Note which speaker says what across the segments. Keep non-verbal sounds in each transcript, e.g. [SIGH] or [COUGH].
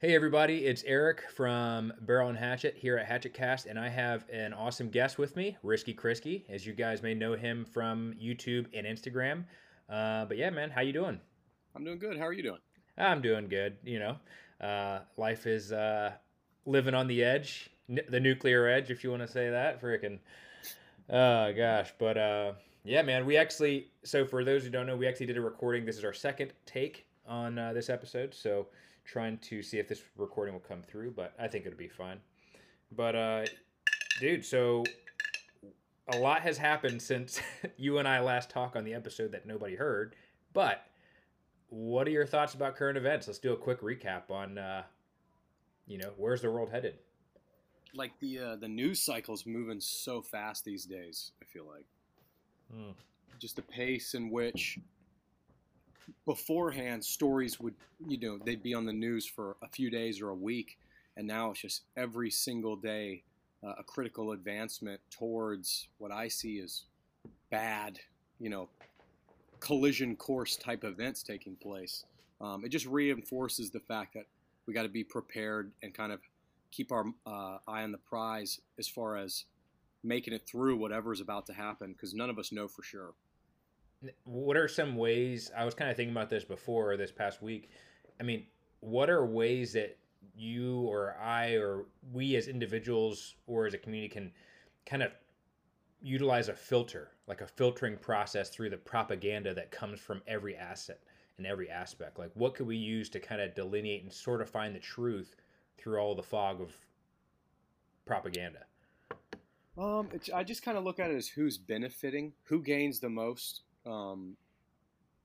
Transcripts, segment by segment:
Speaker 1: Hey everybody, it's Eric from Barrel and Hatchet here at Hatchet Cast, and I have an awesome guest with me, Risky Chrisky. As you guys may know him from YouTube and Instagram. Uh, but yeah, man, how you doing?
Speaker 2: I'm doing good. How are you doing?
Speaker 1: I'm doing good. You know, uh, life is uh, living on the edge, n- the nuclear edge, if you want to say that. Freaking, oh gosh, but uh, yeah, man, we actually. So for those who don't know, we actually did a recording. This is our second take on uh, this episode. So trying to see if this recording will come through, but I think it'll be fine. But uh, dude, so a lot has happened since [LAUGHS] you and I last talked on the episode that nobody heard. But what are your thoughts about current events? Let's do a quick recap on, uh, you know, where's the world headed?
Speaker 2: Like the uh, the news cycle's moving so fast these days. I feel like
Speaker 1: Hmm.
Speaker 2: just the pace in which beforehand stories would you know they'd be on the news for a few days or a week, and now it's just every single day uh, a critical advancement towards what I see as bad, you know, collision course type events taking place. Um, it just reinforces the fact that we got to be prepared and kind of keep our uh, eye on the prize as far as making it through whatever is about to happen because none of us know for sure.
Speaker 1: What are some ways? I was kind of thinking about this before this past week. I mean, what are ways that you or I or we as individuals or as a community can kind of utilize a filter, like a filtering process through the propaganda that comes from every asset and every aspect? Like, what could we use to kind of delineate and sort of find the truth through all the fog of propaganda?
Speaker 2: Um, I just kind of look at it as who's benefiting, who gains the most, um,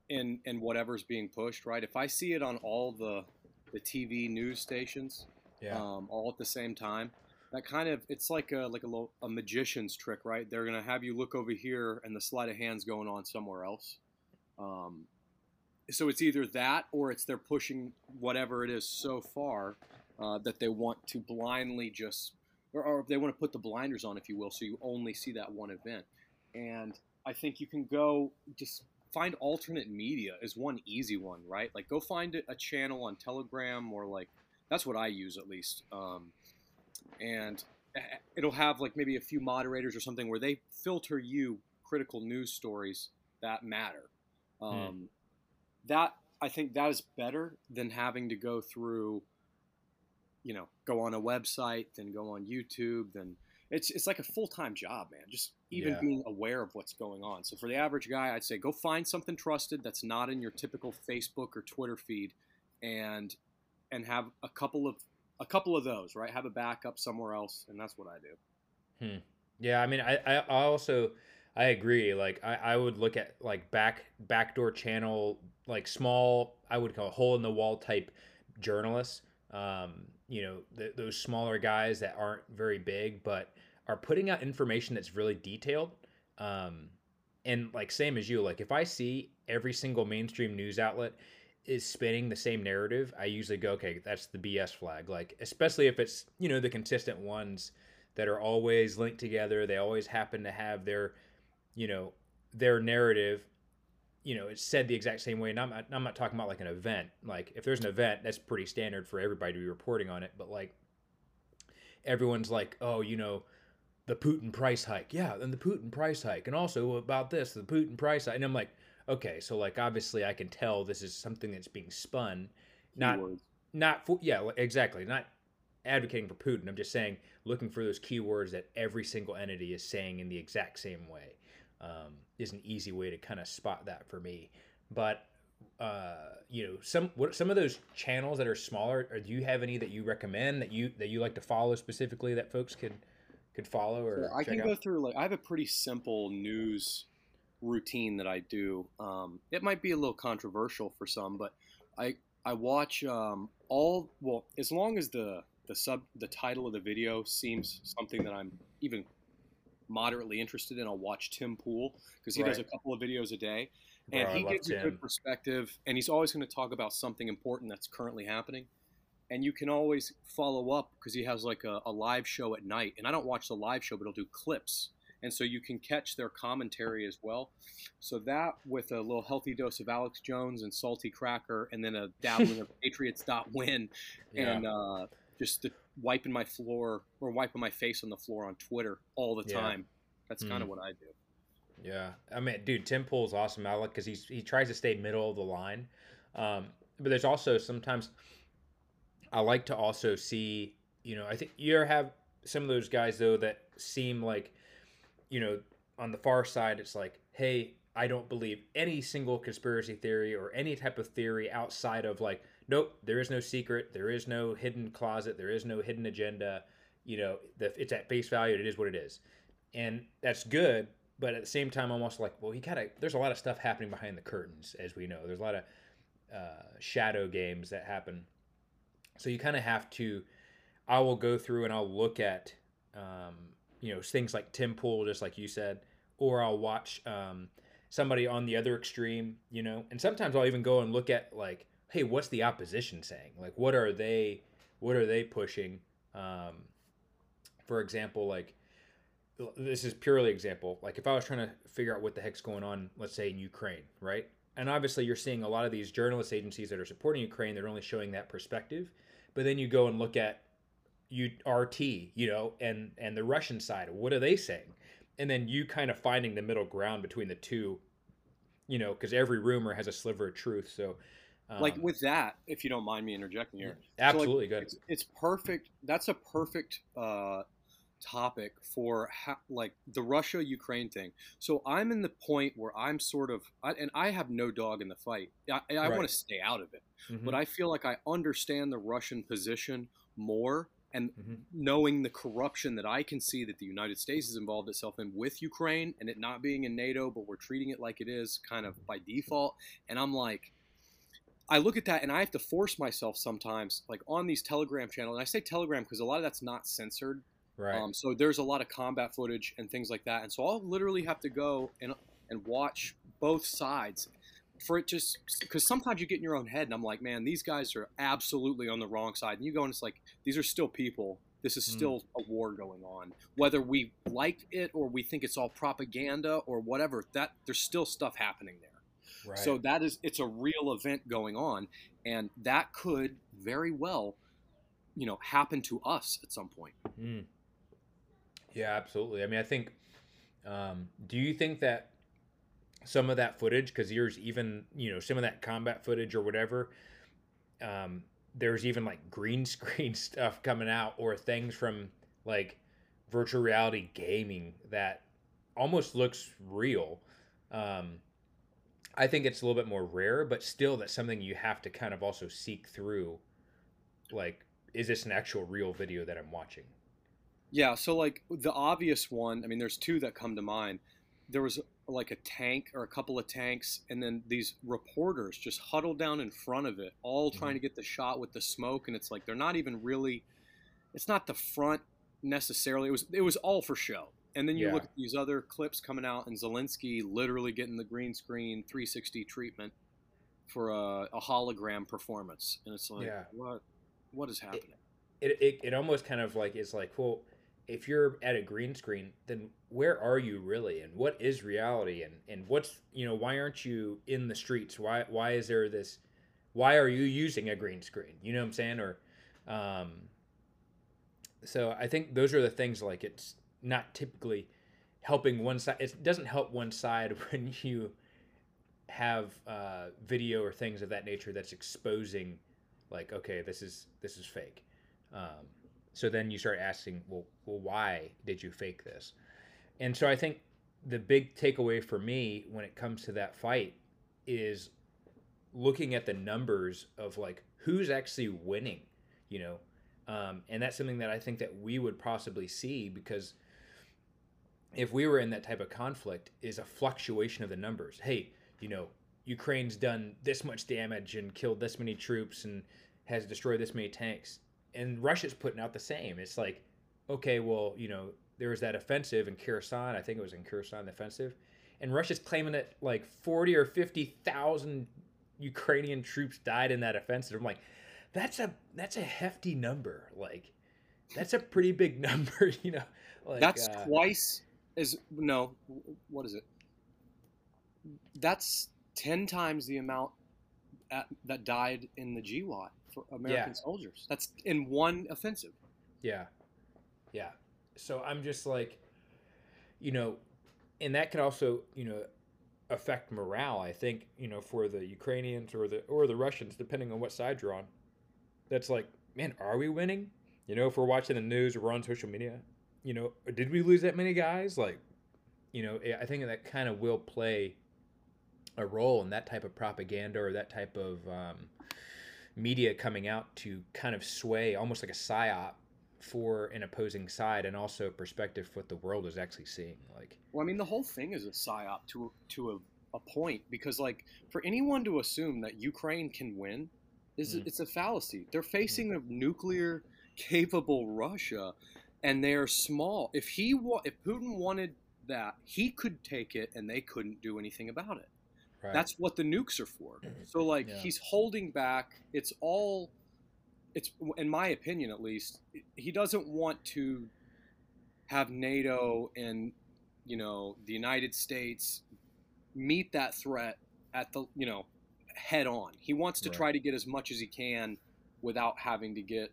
Speaker 2: in in whatever's being pushed. Right? If I see it on all the the TV news stations,
Speaker 1: Yeah.
Speaker 2: um, all at the same time, that kind of it's like a like a, little, a magician's trick, right? They're gonna have you look over here, and the sleight of hand's going on somewhere else. Um, so it's either that or it's they're pushing whatever it is so far uh, that they want to blindly just or, or they want to put the blinders on if you will so you only see that one event and i think you can go just find alternate media is one easy one right? Like go find a- channel on telegram or like that's what i use at least um, and it'll have like maybe a few moderators or something where they filter you critical news stories that matter. Um, that I think that is better than having to go through, you know, go on a website, then go on YouTube, then it's it's like a full time job, man. Just even
Speaker 1: Yeah.
Speaker 2: being aware of what's going on. So for the average guy, I'd say go find something trusted that's not in your typical Facebook or Twitter feed, and and have a couple of a couple of those, right? Have a backup somewhere else, and that's what I do.
Speaker 1: Yeah, I mean, I, I also I agree. Like, I, I would look at like back backdoor channel, like small, I would call a hole in the wall type journalists. Um, you know, th- those smaller guys that aren't very big, but are putting out information that's really detailed. Um, and like same as you, like if I see every single mainstream news outlet is spinning the same narrative, I usually go, okay, that's the BS flag. Like, especially if it's you know the consistent ones that are always linked together. They always happen to have their, you know, their narrative, you know, it's said the exact same way. And I'm not, I'm not talking about like an event. Like if there's an event, that's pretty standard for everybody to be reporting on it. But like everyone's like, oh, you know, the Putin price hike. Yeah, and the Putin price hike. And also about this, the Putin price hike. And I'm like, okay, so like obviously I can tell this is something that's being spun. Not
Speaker 2: Keywords.
Speaker 1: not for yeah exactly not advocating for putin i'm just saying looking for those keywords that every single entity is saying in the exact same way um, is an easy way to kind of spot that for me but uh, you know some what some of those channels that are smaller or do you have any that you recommend that you that you like to follow specifically that folks could could follow or
Speaker 2: Sure, I can
Speaker 1: out?
Speaker 2: go through like I have a pretty simple news routine that I do. Um, it might be a little controversial for some, but I I watch um, all well as long as the the sub the title of the video seems something that I'm even moderately interested in. I'll watch Tim Pool because he does a couple of videos a day, and
Speaker 1: Bro,
Speaker 2: he gives a good perspective. And he's always going to talk about something important that's currently happening. And you can always follow up because he has like a, a live show at night. And I don't watch the live show, but he'll do clips and so you can catch their commentary as well. So that with a little healthy dose of Alex Jones and salty cracker, and then a dabbling of [LAUGHS] Patriots dot win,
Speaker 1: Yeah.
Speaker 2: and uh, just the, wiping my floor or wiping my face on the floor on Twitter all the
Speaker 1: Yeah.
Speaker 2: time. That's kind
Speaker 1: Mm.
Speaker 2: of what I do.
Speaker 1: Yeah, I mean, dude, Tim Pool's awesome. I like because he's he tries to stay middle of the line, um, but there's also sometimes I like to also see. You know, I think you have some of those guys though that seem like, you know, on the far side, it's like, hey, I don't believe any single conspiracy theory or any type of theory outside of like, nope, there is no secret, there is no hidden closet, there is no hidden agenda. You know, the, it's at face value. It is what it is, and that's good but at the same time, almost like, well, kind of there's a lot of stuff happening behind the curtains, as we know. There's a lot of uh, shadow games that happen, so you kind of have to. I will go through and I'll look at, um, you know, things like Tim Pool, just like you said, or I'll watch um, somebody on the other extreme, you know, and sometimes I'll even go and look at like, hey, what's the opposition saying? Like, what are they, what are they pushing? Um, for example, like this is purely example. Like if I was trying to figure out what the heck's going on, let's say in Ukraine, right? And obviously you're seeing a lot of these journalist agencies that are supporting Ukraine, they're only showing that perspective. But then you go and look at you RT, you know, and and the Russian side, what are they saying? And then you kind of finding the middle ground between the two, you know, because every rumor has a sliver of truth. So um,
Speaker 2: like with that, if you don't mind me interjecting here,
Speaker 1: absolutely good.
Speaker 2: it's, it's perfect. That's a perfect uh, topic for ha- like the Russia Ukraine thing. So I'm in the point where I'm sort of, I, and I have no dog in the fight. I, I
Speaker 1: Right.
Speaker 2: want to stay out of it,
Speaker 1: Mhm,
Speaker 2: but I feel like I understand the Russian position more. And
Speaker 1: mhm.
Speaker 2: knowing the corruption that I can see that the United States has involved itself in with Ukraine and it not being in NATO, but we're treating it like it is kind of by default. And I'm like, I look at that and I have to force myself sometimes, like on these Telegram channels. And I say Telegram because a lot of that's not censored.
Speaker 1: right.
Speaker 2: Um, so there's a lot of combat footage and things like that. And so I'll literally have to go and and watch both sides for it just because sometimes you get in your own head and I'm like, man, these guys are absolutely on the wrong side. And you go and it's like, these are still people. This is
Speaker 1: Mm.
Speaker 2: still a war going on. Whether we like it or we think it's all propaganda or whatever, that there's still stuff happening there.
Speaker 1: Right.
Speaker 2: So that is it's a real event going on, and that could very well, you know, happen to us at some point.
Speaker 1: Mm. Yeah, absolutely. I mean, I think. Um, do you think that some of that footage, because there's even you know some of that combat footage or whatever, um, there's even like green [LAUGHS] screen stuff coming out or things from like virtual reality gaming that almost looks real. Um, I think it's a little bit more rare, but still, that's something you have to kind of also seek through. Like, is this an actual real video that I'm watching?
Speaker 2: Yeah. So like the obvious one, I mean, there's two that come to mind. There was like a tank or a couple of tanks, and then these reporters just huddled down in front of it, all mm-hmm. trying to get the shot with the smoke, and it's like they're not even really. It's not the front necessarily. It was it was all for show. And then you
Speaker 1: Yeah.
Speaker 2: look at these other clips coming out, and Zelensky literally getting the green screen 360 treatment for a, a hologram performance, and it's like,
Speaker 1: Yeah.
Speaker 2: what what is happening?
Speaker 1: it, it, it almost kind of like is like well if you're at a green screen then where are you really and what is reality and and what's you know why aren't you in the streets why why is there this why are you using a green screen you know what i'm saying or um so i think those are the things like it's not typically helping one side it doesn't help one side [LAUGHS] when you have uh, video or things of that nature that's exposing like okay this is this is fake. Um, so then you start asking well well why did you fake this? And so i think the big takeaway for me when it comes to that fight is looking at the numbers of like who's actually winning you know? Um, and that's something that i think that we would possibly see because if we were in that type of conflict is a fluctuation of the numbers. Hey you know ukraine's done this much damage and killed this many troops and has destroyed this many tanks and russia's putting out the same. It's like okay well you know there was that offensive in kherson i think it was in kherson the offensive and russia's claiming that like 40 or 50,000 ukrainian troops died in that offensive. I'm like that's a that's a hefty number. Like that's a pretty big [LAUGHS] number you know? Like
Speaker 2: That's
Speaker 1: uh,
Speaker 2: twice is no. What is it? That's ten times the amount at, that died in the GWOT for American
Speaker 1: Yeah.
Speaker 2: soldiers. That's in one offensive.
Speaker 1: Yeah. Yeah. So I'm just like, you know, and that can also, you know, affect morale, I think, you know, for the Ukrainians or the or the Russians, depending on what side you're on. That's like, man, are we winning? You know, if we're watching the news or we're on social media, you know, did we lose that many guys? Like, you know, I think that kind of will play a role in that type of propaganda or that type of um, media coming out to kind of sway almost like a psyop for an opposing side and also perspective for what the world is actually seeing. Like,
Speaker 2: Well, I mean, the whole thing is a psyop to to a, a point because, like, for anyone to assume that Ukraine can win is
Speaker 1: Mm.
Speaker 2: it's a fallacy. They're facing a nuclear capable Russia, and they're small. If he wa- if Putin wanted that, he could take it, and they couldn't do anything about it.
Speaker 1: right?
Speaker 2: That's what the nukes are for. [CLEARS THROAT] So like
Speaker 1: Yeah.
Speaker 2: he's holding back. It's all it's in my opinion at least, he doesn't want to have NATO and you know, the United States meet that threat at the, you know, head on. He wants to
Speaker 1: Right.
Speaker 2: try to get as much as he can without having to get,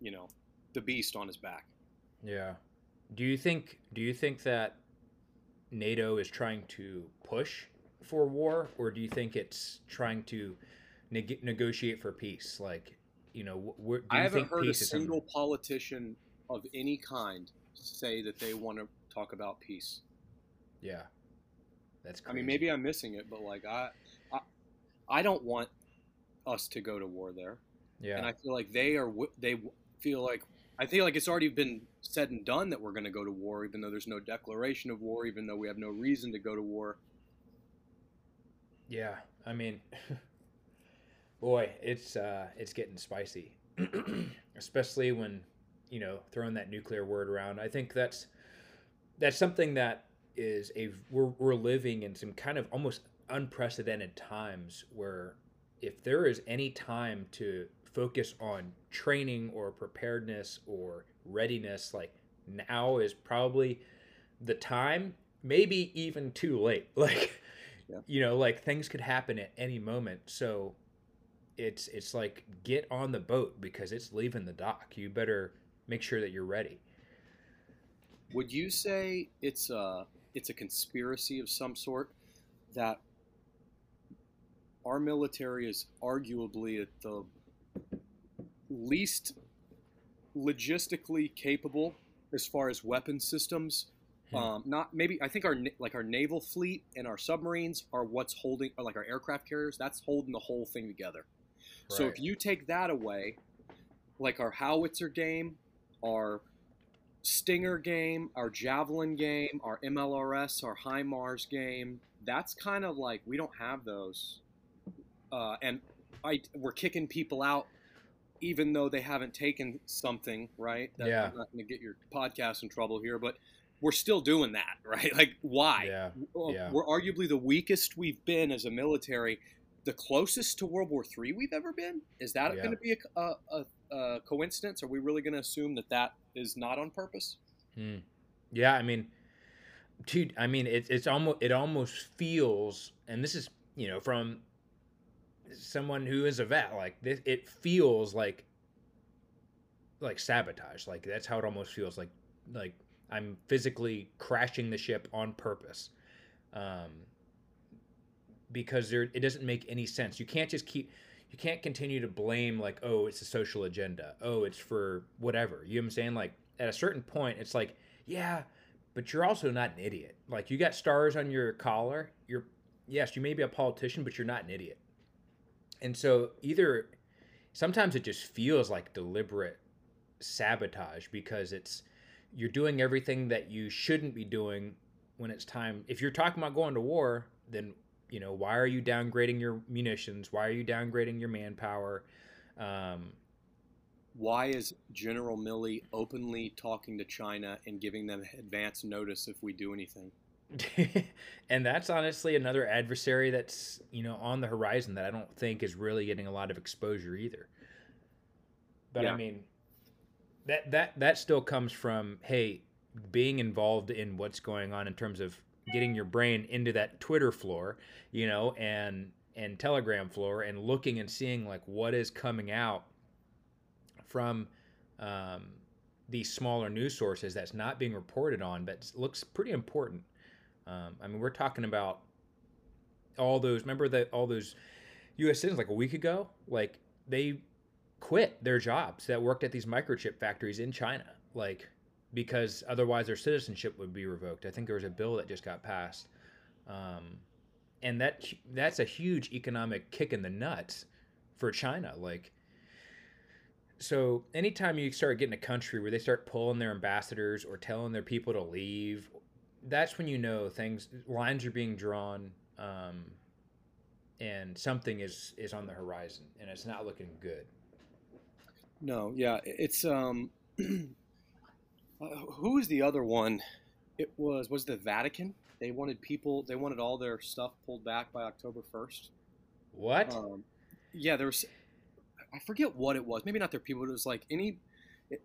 Speaker 2: you know, the beast on his back.
Speaker 1: Yeah. Do you think? Do you think that NATO is trying to push for war, or do you think it's trying to neg- negotiate for peace? Like, you know, wh- do you
Speaker 2: I haven't heard a
Speaker 1: peace is coming?
Speaker 2: single politician of any kind say that they want to talk about peace.
Speaker 1: Yeah, that's.
Speaker 2: I mean, maybe I'm missing it, but like I, I, I don't want us to go to war there,
Speaker 1: Yeah.
Speaker 2: and I feel like they are. They feel like I feel like it's already been said and done that we're going to go to war, even though there's no declaration of war, even though we have no reason to go to war.
Speaker 1: Yeah, I mean, [LAUGHS] boy, it's uh, it's getting spicy, [CLEARS THROAT] especially when you know throwing that nuclear word around. I think that's that's something that is a we're we're living in some kind of almost unprecedented times where if there is any time to focus on training or preparedness or readiness, like now is probably the time. Maybe even too late. [LAUGHS] Like
Speaker 2: Yeah.
Speaker 1: you know like things could happen at any moment so it's it's like get on the boat because it's leaving the dock you better make sure that you're ready
Speaker 2: Would you say it's a it's a conspiracy of some sort that our military is arguably at the least logistically capable as far as weapon systems?
Speaker 1: Hmm.
Speaker 2: Um, not maybe I think our like our naval fleet and our submarines are what's holding or like our aircraft carriers that's holding the whole thing together. So if you take that away, like our howitzer game, our Stinger game, our Javelin game, our MLRS, our HIMARS game, that's kind of like we don't have those. Uh, and I, we're kicking people out even though they haven't taken something, right? That,
Speaker 1: Yeah.
Speaker 2: I'm not going to get your podcast in trouble here, but we're still doing that, [LAUGHS] right? Like, why?
Speaker 1: yeah
Speaker 2: Well,
Speaker 1: Yeah.
Speaker 2: We're arguably the weakest we've been as a military. The closest to World War III we've ever been. Is that
Speaker 1: Yeah.
Speaker 2: going to be a, a, a, a coincidence? Are we really going to assume that that is not on purpose?
Speaker 1: Hmm. yeah i mean dude i mean it, it's almost it almost feels and this is you know from someone who is a vet like this it feels like like sabotage. Like that's how it almost feels like like i'm physically crashing the ship on purpose. Um because there it doesn't make any sense. You can't just keep you can't continue to blame like oh it's a social agenda. Oh it's for whatever. You know what i'm saying? Like at a certain point it's like yeah but you're also not an idiot. Like you got stars on your collar. You're yes you may be a politician but you're not an idiot and so either sometimes it just feels like deliberate sabotage because it's you're doing everything that you shouldn't be doing when it's time. If you're talking about going to war then you know why are you downgrading your munitions? Why are you downgrading your manpower? Um,
Speaker 2: Why is General Milley openly talking to China and giving them advance notice if we do anything? [LAUGHS]
Speaker 1: and that's honestly another adversary that's you know on the horizon that I don't think is really getting a lot of exposure either. But
Speaker 2: Yeah.
Speaker 1: I mean, that that that still comes from hey, being involved in what's going on in terms of getting your brain into that Twitter floor, you know, and and Telegram floor, and looking and seeing like what is coming out from um, these smaller news sources that's not being reported on, but looks pretty important. Um, I mean, we're talking about all those. Remember that all those U.S. citizens like a week ago, like they quit their jobs that worked at these microchip factories in China, like because otherwise their citizenship would be revoked. I think there was a bill that just got passed, um, and that that's a huge economic kick in the nuts for China. Like, so anytime you start getting a country where they start pulling their ambassadors or telling their people to leave, that's when you know things lines are being drawn. Um, and something is is on the horizon and it's not looking good.
Speaker 2: No yeah it's um [CLEARS THROAT] uh, who was the other one? It was was the vatican? They wanted people they wanted all their stuff pulled back by october 1st
Speaker 1: what?
Speaker 2: Um, yeah there was i forget what it was maybe not their people but it was like any it,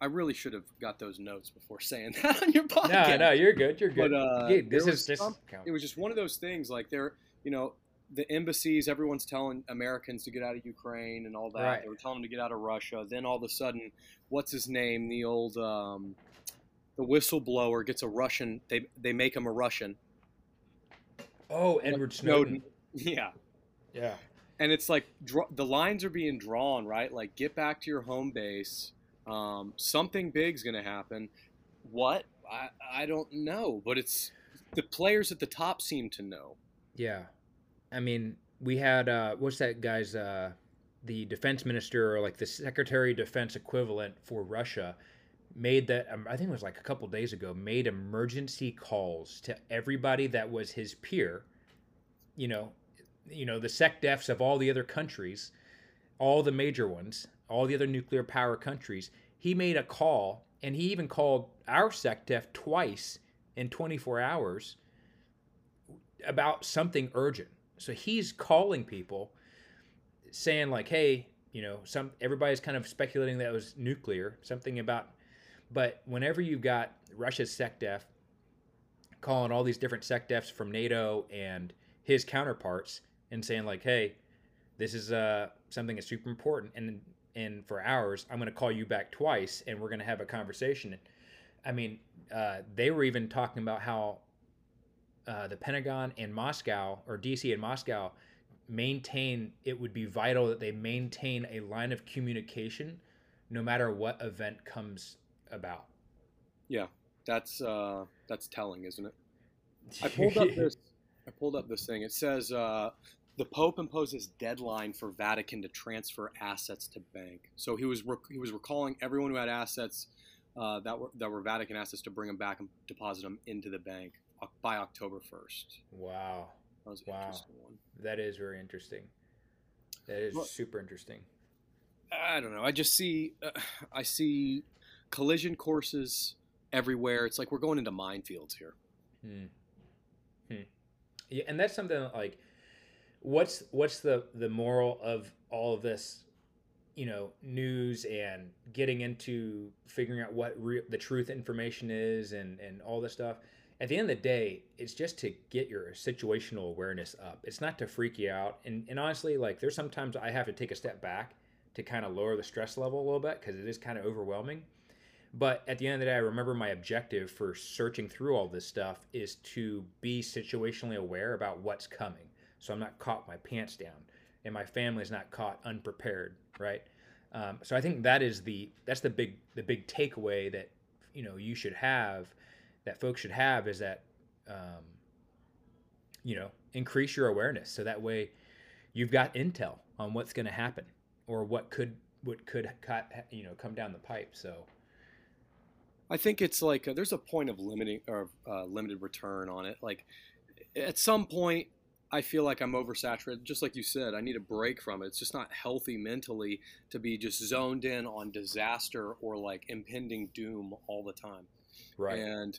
Speaker 2: I really should have got those notes before saying [LAUGHS] that on your podcast.
Speaker 1: No, no, you're good. You're good.
Speaker 2: But, uh,
Speaker 1: yeah, this is
Speaker 2: this. It was just one of those things. Like there, you know, the embassies, everyone's telling Americans to get out of Ukraine and all that.
Speaker 1: Right.
Speaker 2: They were telling them to get out of Russia. Then all of a sudden, what's his name? The old, um, the whistleblower gets a Russian. They they make him a Russian.
Speaker 1: Oh, Edward Snowden.
Speaker 2: Snowden. [LAUGHS] Yeah.
Speaker 1: Yeah.
Speaker 2: And it's like the lines are being drawn, right? Like, get back to your home base. Um, something big's going to happen. What? I, I don't know, but it's the players at the top seem to know.
Speaker 1: Yeah. I mean, we had uh, what's that guy's uh, the defense minister or like the secretary of defense equivalent for Russia made that um, I think it was like a couple days ago made emergency calls to everybody that was his peer, you know, you know the SecDefs of all the other countries, all the major ones, all the other nuclear power countries. He made a call and he even called our SecDef twice in 24 hours about something urgent. So he's calling people saying like, "Hey, you know, some everybody's kind of speculating that it was nuclear, something about but whenever you've got Russia's SecDef calling all these different SecDefs from NATO and his counterparts and saying like, "Hey, this is uh, something that's super important," and and for hours, I'm going to call you back twice, and we're going to have a conversation. I mean, uh, they were even talking about how uh, the Pentagon and Moscow or DC and Moscow maintain it would be vital that they maintain a line of communication no matter what event comes about.
Speaker 2: Yeah, that's uh, that's telling, isn't it? I [LAUGHS] pulled up this. [LAUGHS] I pulled up this thing. It says uh, the Pope imposes deadline for Vatican to transfer assets to bank. So he was rec- he was recalling everyone who had assets uh, that were that were Vatican assets to bring them back and deposit them into the bank by October first.
Speaker 1: Wow,
Speaker 2: that was
Speaker 1: wow.
Speaker 2: one.
Speaker 1: That is very interesting. That is well, super interesting.
Speaker 2: I don't know. I just see uh, I see collision courses everywhere. It's like we're going into minefields here.
Speaker 1: Hmm. Hmm. Yeah, and that's something that, like what's what's the the moral of all of this you know news and getting into figuring out what re- the truth information is and and all this stuff? At the end of the day it's just to get your situational awareness up. It's not to freak you out. And and honestly like there's sometimes i have to take a step back to kind of lower the stress level a little bit because it is kind of overwhelming. But at the end of the day i remember my objective for searching through all this stuff is to be situationally aware about what's coming so I'm not caught my pants down, and my family is not caught unprepared, right? Um, so I think that is the that's the big the big takeaway that you know you should have, that folks should have is that um, you know increase your awareness so that way you've got intel on what's going to happen or what could what could you know come down the pipe. So.
Speaker 2: I think it's like uh, there's a point of limiting or uh, limited return on it. Like at some point, I feel like I'm oversaturated. Just like you said, I need a break from it. It's just not healthy mentally to be just zoned in on disaster or like impending doom all the time.
Speaker 1: Right.
Speaker 2: And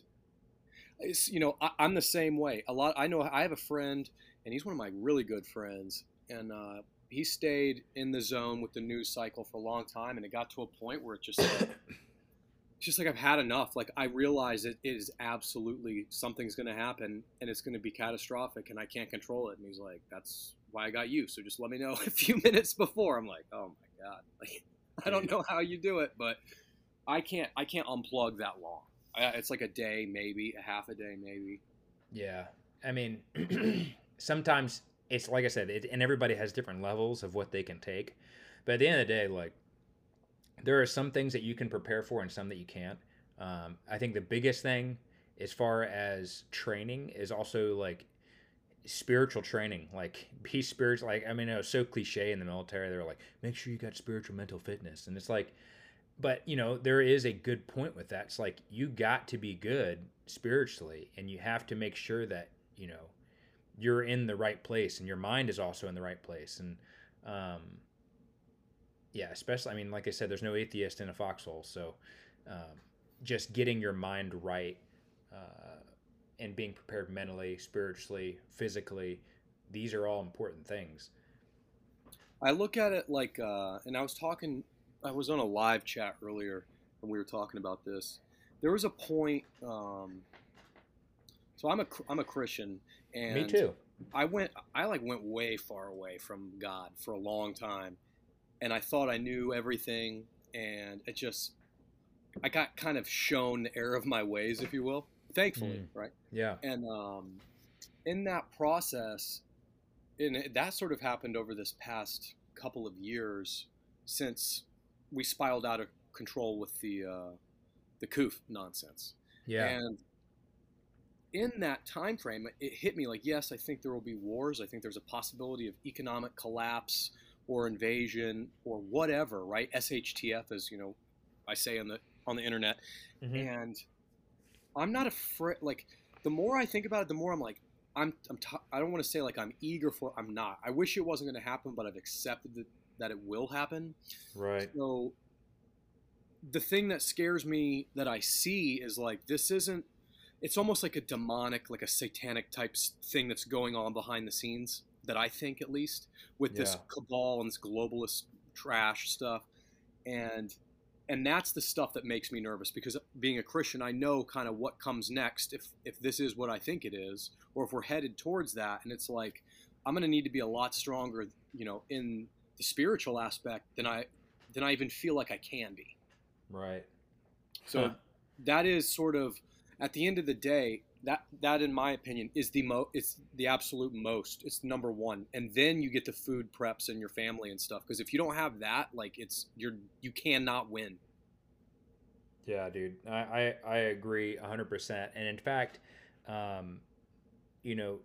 Speaker 2: it's, you know, I, am the same way. A lot. I know I have a friend, and he's one of my really good friends, and uh, he stayed in the zone with the news cycle for a long time, and it got to a point where it just. [COUGHS] just like I've had enough. Like I realize it is absolutely something's going to happen and it's going to be catastrophic and I can't control it. And he's like, "That's why I got you. So just let me know [LAUGHS] a few minutes before." I'm like, "Oh my god!" [LAUGHS] Like I don't know how you do it, but I can't. I can't unplug that long. I, it's like a day, maybe a half a day, maybe.
Speaker 1: Yeah, I mean, [CLEARS THROAT] sometimes it's like I said, it, and everybody has different levels of what they can take. But at the end of the day, like there are some things that you can prepare for and some that you can't. Um, I think the biggest thing as far as training is also like spiritual training like [LAUGHS] be spiritual like i mean it was so cliche in the military they're like make sure you got spiritual mental fitness and it's like but you know there is a good point with that it's like you got to be good spiritually and you have to make sure that you know you're in the right place and your mind is also in the right place and um yeah especially i mean like i said there's no atheist in a foxhole so um, just getting your mind right uh, and being prepared mentally spiritually physically these are all important things
Speaker 2: I look at it like, uh, and I was talking, I was on a live chat earlier when we were talking about this. There was a point. Um, so I'm a I'm a Christian, and
Speaker 1: me too
Speaker 2: I went I like went way far away from God for a long time, and I thought I knew everything, and it just I got kind of shown the error of my ways, if you will. Thankfully,
Speaker 1: Mm.
Speaker 2: right?
Speaker 1: yeah
Speaker 2: And um, in that process, and that sort of happened over this past couple of years since we spiraled out of control with the uh, the COOF nonsense.
Speaker 1: yeah
Speaker 2: And in that time frame, it hit me like, yes, I think there will be wars. I think there's a possibility of economic collapse or invasion or whatever, right? SHTF, is, you know, I say on the on the internet,
Speaker 1: Mhm.
Speaker 2: and I'm not afraid. Like the more I think about it, the more I'm like, I'm I'm t- I don't want to say like I'm eager for. I'm not. I wish it wasn't going to happen, but I've accepted that that it will happen.
Speaker 1: right
Speaker 2: So the thing that scares me that I see is like this isn't. It's almost like a demonic, like a satanic type thing that's going on behind the scenes. That I think, at least, with this cabal and this globalist trash stuff, and and that's the stuff that makes me nervous because being a Christian, I know kind of what comes next if if this is what I think it is, or if we're headed towards that. And it's like I'm going to need to be a lot stronger, you know, in the spiritual aspect than I than I even feel like I can be.
Speaker 1: right
Speaker 2: So
Speaker 1: Huh.
Speaker 2: that is sort of at the end of the day that that in my opinion is the mo it's the absolute most it's number one and then you get the food preps and your family and stuff because if you don't have that like it's you're you cannot win
Speaker 1: Yeah, dude, I I, I agree hundred percent. And in fact, um, you know,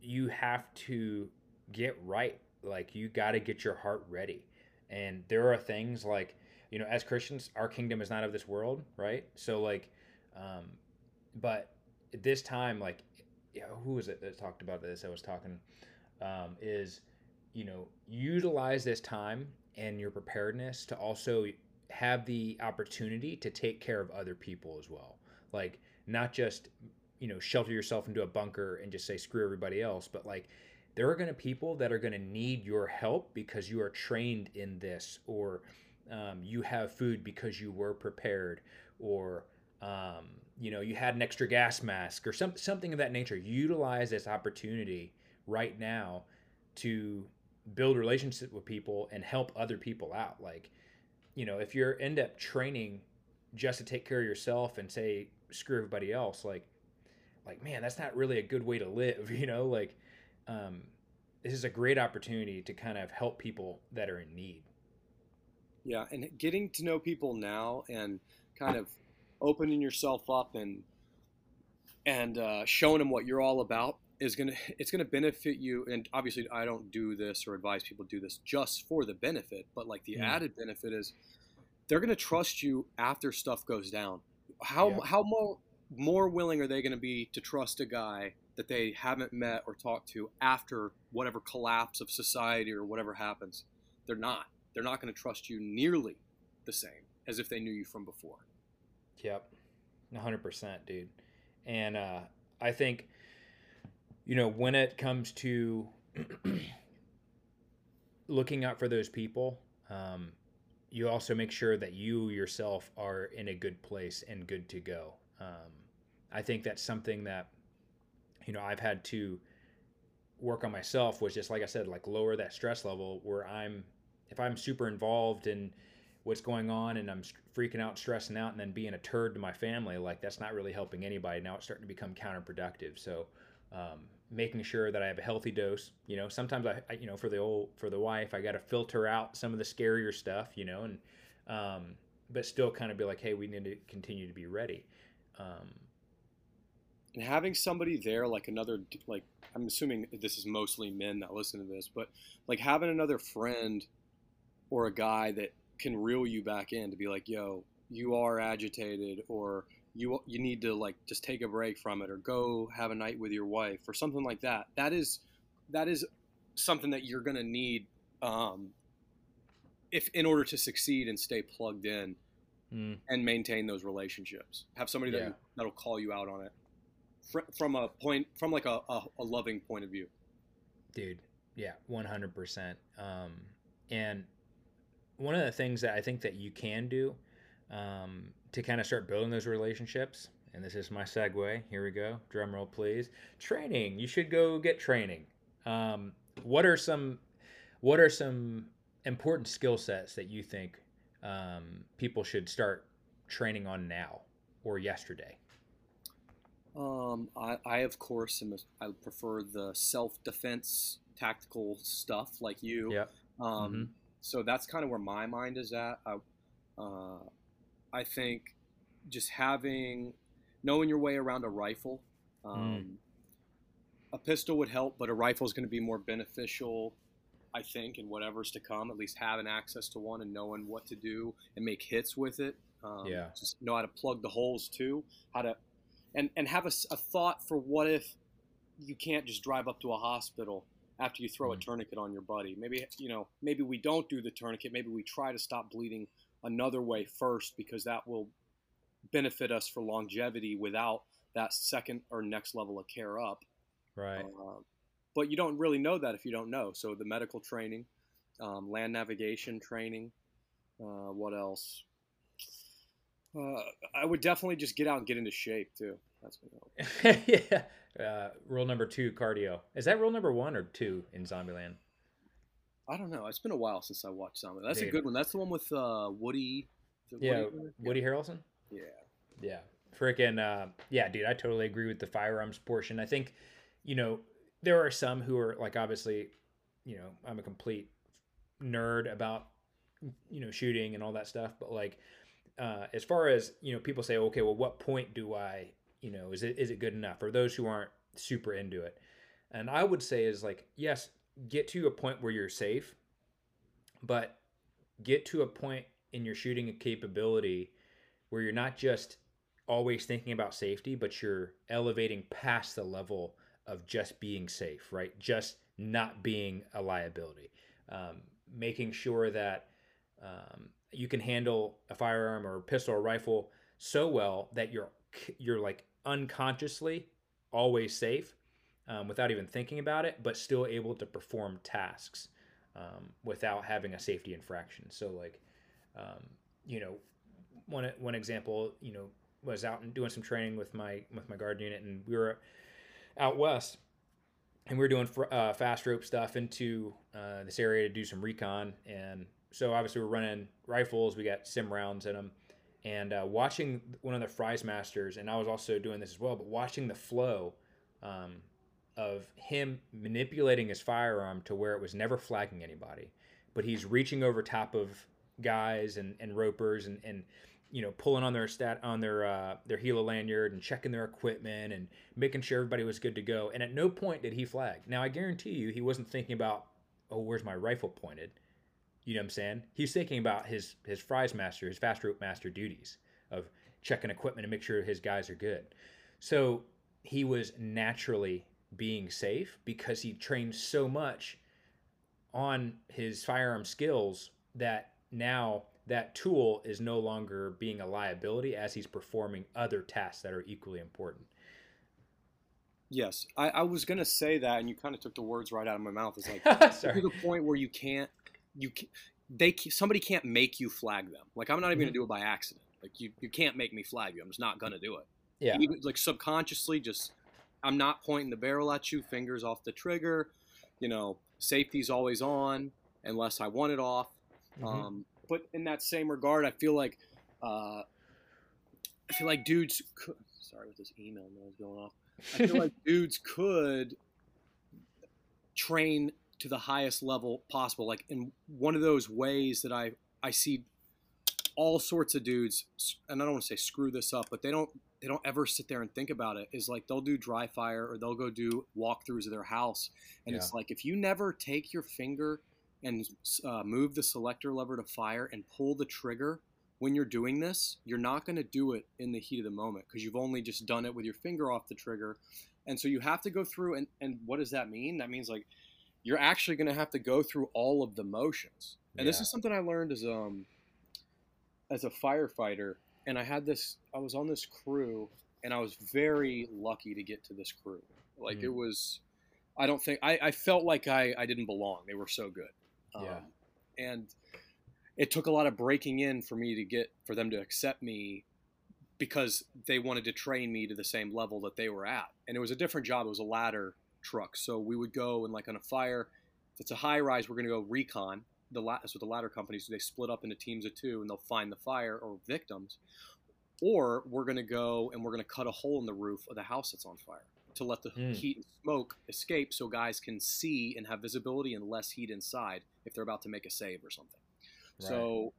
Speaker 1: you have to get right. Like you got to get your heart ready. And there are things like you know, as Christians, our kingdom is not of this world, right? So like, um, but at this time, like, who was it that talked about this? I was talking, um, is you know, utilize this time and your preparedness to also have the opportunity to take care of other people as well. Like not just you know shelter yourself into a bunker and just say screw everybody else, but like there are going to people that are going to need your help because you are trained in this, or um, you have food because you were prepared, or um, you know you had an extra gas mask or some, something of that nature. Utilize this opportunity right now to build relationships with people and help other people out. Like you know, if you're end up training just to take care of yourself and say screw everybody else, like, like man, that's not really a good way to live. [LAUGHS] You know, like, um, this is a great opportunity to kind of help people that are in need.
Speaker 2: yeah and getting to know people now and kind of opening yourself up and and uh, showing them what you're all about is gonna it's gonna benefit you. And obviously i don't do this or advise people to do this just for the benefit but like the
Speaker 1: Mm.
Speaker 2: added benefit is they're gonna trust you after stuff goes down. How
Speaker 1: Yeah.
Speaker 2: how more more willing are they gonna be to trust a guy that they haven't met or talked to after whatever collapse of society or whatever happens? They're not. They're not going to trust you nearly the same as if they knew you from before
Speaker 1: Yep, hundred percent, dude. And uh, I think, you know, when it comes to [CLEARS THROAT] looking out for those people, um, you also make sure that you yourself are in a good place and good to go. Um, I think that's something that, you know, I've had to work on myself was just like I said, like lower that stress level where I'm, if I'm super involved in what's going on and I'm freaking out, stressing out, and then being a turd to my family, like that's not really helping anybody. Now it's starting to become counterproductive. So, um, making sure that I have a healthy dose. You know, sometimes I, I, you know, for the old for the wife, I got to filter out some of the scarier stuff. You know, and um, but still kind of be like, hey, we need to continue to be ready. Um,
Speaker 2: and having somebody there, like another, like I'm assuming this is mostly men that listen to this, but like having another friend or a guy that can reel you back in to be like, yo, you are agitated, or you you need to like just take a break from it, or go have a night with your wife, or something like that. That is that is something that you're gonna need um, if in order to succeed and stay plugged in mm. and maintain those relationships. Have somebody yeah. that that'll call you out on it from a point from like a, a, a loving point of view
Speaker 1: dude yeah 100% um, and one of the things that i think that you can do um, to kind of start building those relationships and this is my segue here we go drum roll please training you should go get training um, what are some what are some important skill sets that you think um, people should start training on now or yesterday
Speaker 2: um, I, I, of course, am a, I prefer the self-defense tactical stuff like you.
Speaker 1: Yeah.
Speaker 2: Um, mm-hmm. So that's kind of where my mind is at. I, uh, I think just having, knowing your way around a rifle. Um, mm. A pistol would help, but a rifle is going to be more beneficial, I think, in whatever's to come. At least having access to one and knowing what to do and make hits with it.
Speaker 1: Um, yeah.
Speaker 2: Just know how to plug the holes too. How to and and have a, a thought for what if you can't just drive up to a hospital after you throw a tourniquet on your buddy. Maybe you know, maybe we don't do the tourniquet. Maybe we try to stop bleeding another way first because that will benefit us for longevity without that second or next level of care up.
Speaker 1: Right. Uh,
Speaker 2: but you don't really know that if you don't know. So the medical training, um, land navigation training. Uh, what else? Uh, I would definitely just get out and get into shape too. That's
Speaker 1: gonna [LAUGHS] yeah. Uh, rule number two: cardio. Is that rule number one or two in Zombieland?
Speaker 2: I don't know. It's been a while since I watched Zombie. That's dude. a good one. That's the one with uh, Woody.
Speaker 1: Yeah, Woody, Woody Harrelson.
Speaker 2: Yeah.
Speaker 1: Yeah. Freaking uh, yeah, dude. I totally agree with the firearms portion. I think, you know, there are some who are like obviously, you know, I'm a complete nerd about you know shooting and all that stuff, but like uh, as far as you know, people say, okay, well, what point do I, you know, is it is it good enough? For those who aren't super into it, and I would say is like, yes, get to a point where you're safe, but get to a point in your shooting capability where you're not just always thinking about safety, but you're elevating past the level of just being safe, right? Just not being a liability. Um, making sure that um, you can handle a firearm or a pistol or rifle so well that you're you're like unconsciously always safe um, without even thinking about it, but still able to perform tasks um, without having a safety infraction. So like, um, you know, one one example, you know, was out and doing some training with my with my guard unit, and we were out west, and we were doing uh, fast rope stuff into uh, this area to do some recon, and so obviously we're running rifles. We got sim rounds in them, and uh, watching one of the FRIES Masters, and I was also doing this as well. But watching the flow um, of him manipulating his firearm to where it was never flagging anybody, but he's reaching over top of guys and, and ropers and, and you know pulling on their stat on their uh, their Helo lanyard and checking their equipment and making sure everybody was good to go. And at no point did he flag. Now I guarantee you he wasn't thinking about oh where's my rifle pointed you know what I'm saying? He's thinking about his his FRIES master, his fast rope master duties of checking equipment and make sure his guys are good. So he was naturally being safe because he trained so much on his firearm skills that now that tool is no longer being a liability as he's performing other tasks that are equally important.
Speaker 2: Yes, I, I was gonna say that, and you kind of took the words right out of my mouth. It's like [LAUGHS]
Speaker 1: to
Speaker 2: the point where you can't you they somebody can't make you flag them. Like I'm not even
Speaker 1: Mhm.
Speaker 2: gonna do it by accident. Like you, you can't make me flag you. I'm just not gonna do it.
Speaker 1: Yeah.
Speaker 2: Even, like subconsciously, just I'm not pointing the barrel at you. Fingers off the trigger. You know, safety's always on unless I want it off.
Speaker 1: Mhm.
Speaker 2: Um, but in that same regard, I feel like uh, I feel like dudes. Could, sorry, with this email noise going off. I feel like [LAUGHS] dudes could train to the highest level possible. Like in one of those ways that I I see all sorts of dudes, and I don't want to say screw this up, but they don't they don't ever sit there and think about it. Is like they'll do dry fire or they'll go do walkthroughs of their house, and it's like if you never take your finger and uh, move the selector lever to fire and pull the trigger when you're doing this, you're not going to do it in the heat of the moment because you've only just done it with your finger off the trigger. And so you have to go through, and, and what does that mean? That means like you're actually going to have to go through all of the motions. And this is something I learned as um as a firefighter. And I had this, I was on this crew, and I was very lucky to get to this crew. Like
Speaker 1: Mm.
Speaker 2: it was, I don't think I, I felt like I I didn't belong. They were so good.
Speaker 1: Yeah.
Speaker 2: Um, and it took a lot of breaking in for me to get for them to accept me because they wanted to train me to the same level that they were at. And it was a different job. It was a ladder truck. So we would go and like on a fire, if it's a high rise, we're going to go recon. The la- that's what the ladder companies do. They split up into teams of two and they'll find the fire or victims. Or we're going to go and we're going to cut a hole in the roof of the house that's on fire to let the
Speaker 1: Mm.
Speaker 2: heat and smoke escape so guys can see and have visibility and less heat inside if they're about to make a save or something.
Speaker 1: Right.
Speaker 2: So,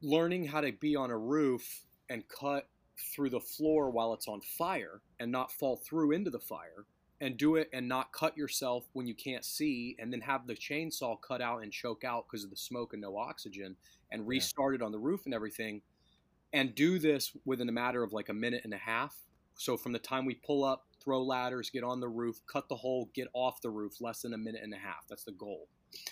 Speaker 2: learning how to be on a roof and cut through the floor while it's on fire and not fall through into the fire and do it and not cut yourself when you can't see and then have the chainsaw cut out and choke out because of the smoke and no oxygen and restart it on the roof and everything and do this within a matter of like a minute and a half. So from the time we pull up throw ladders get on the roof cut the hole get off the roof less than a minute and a half. That's the goal.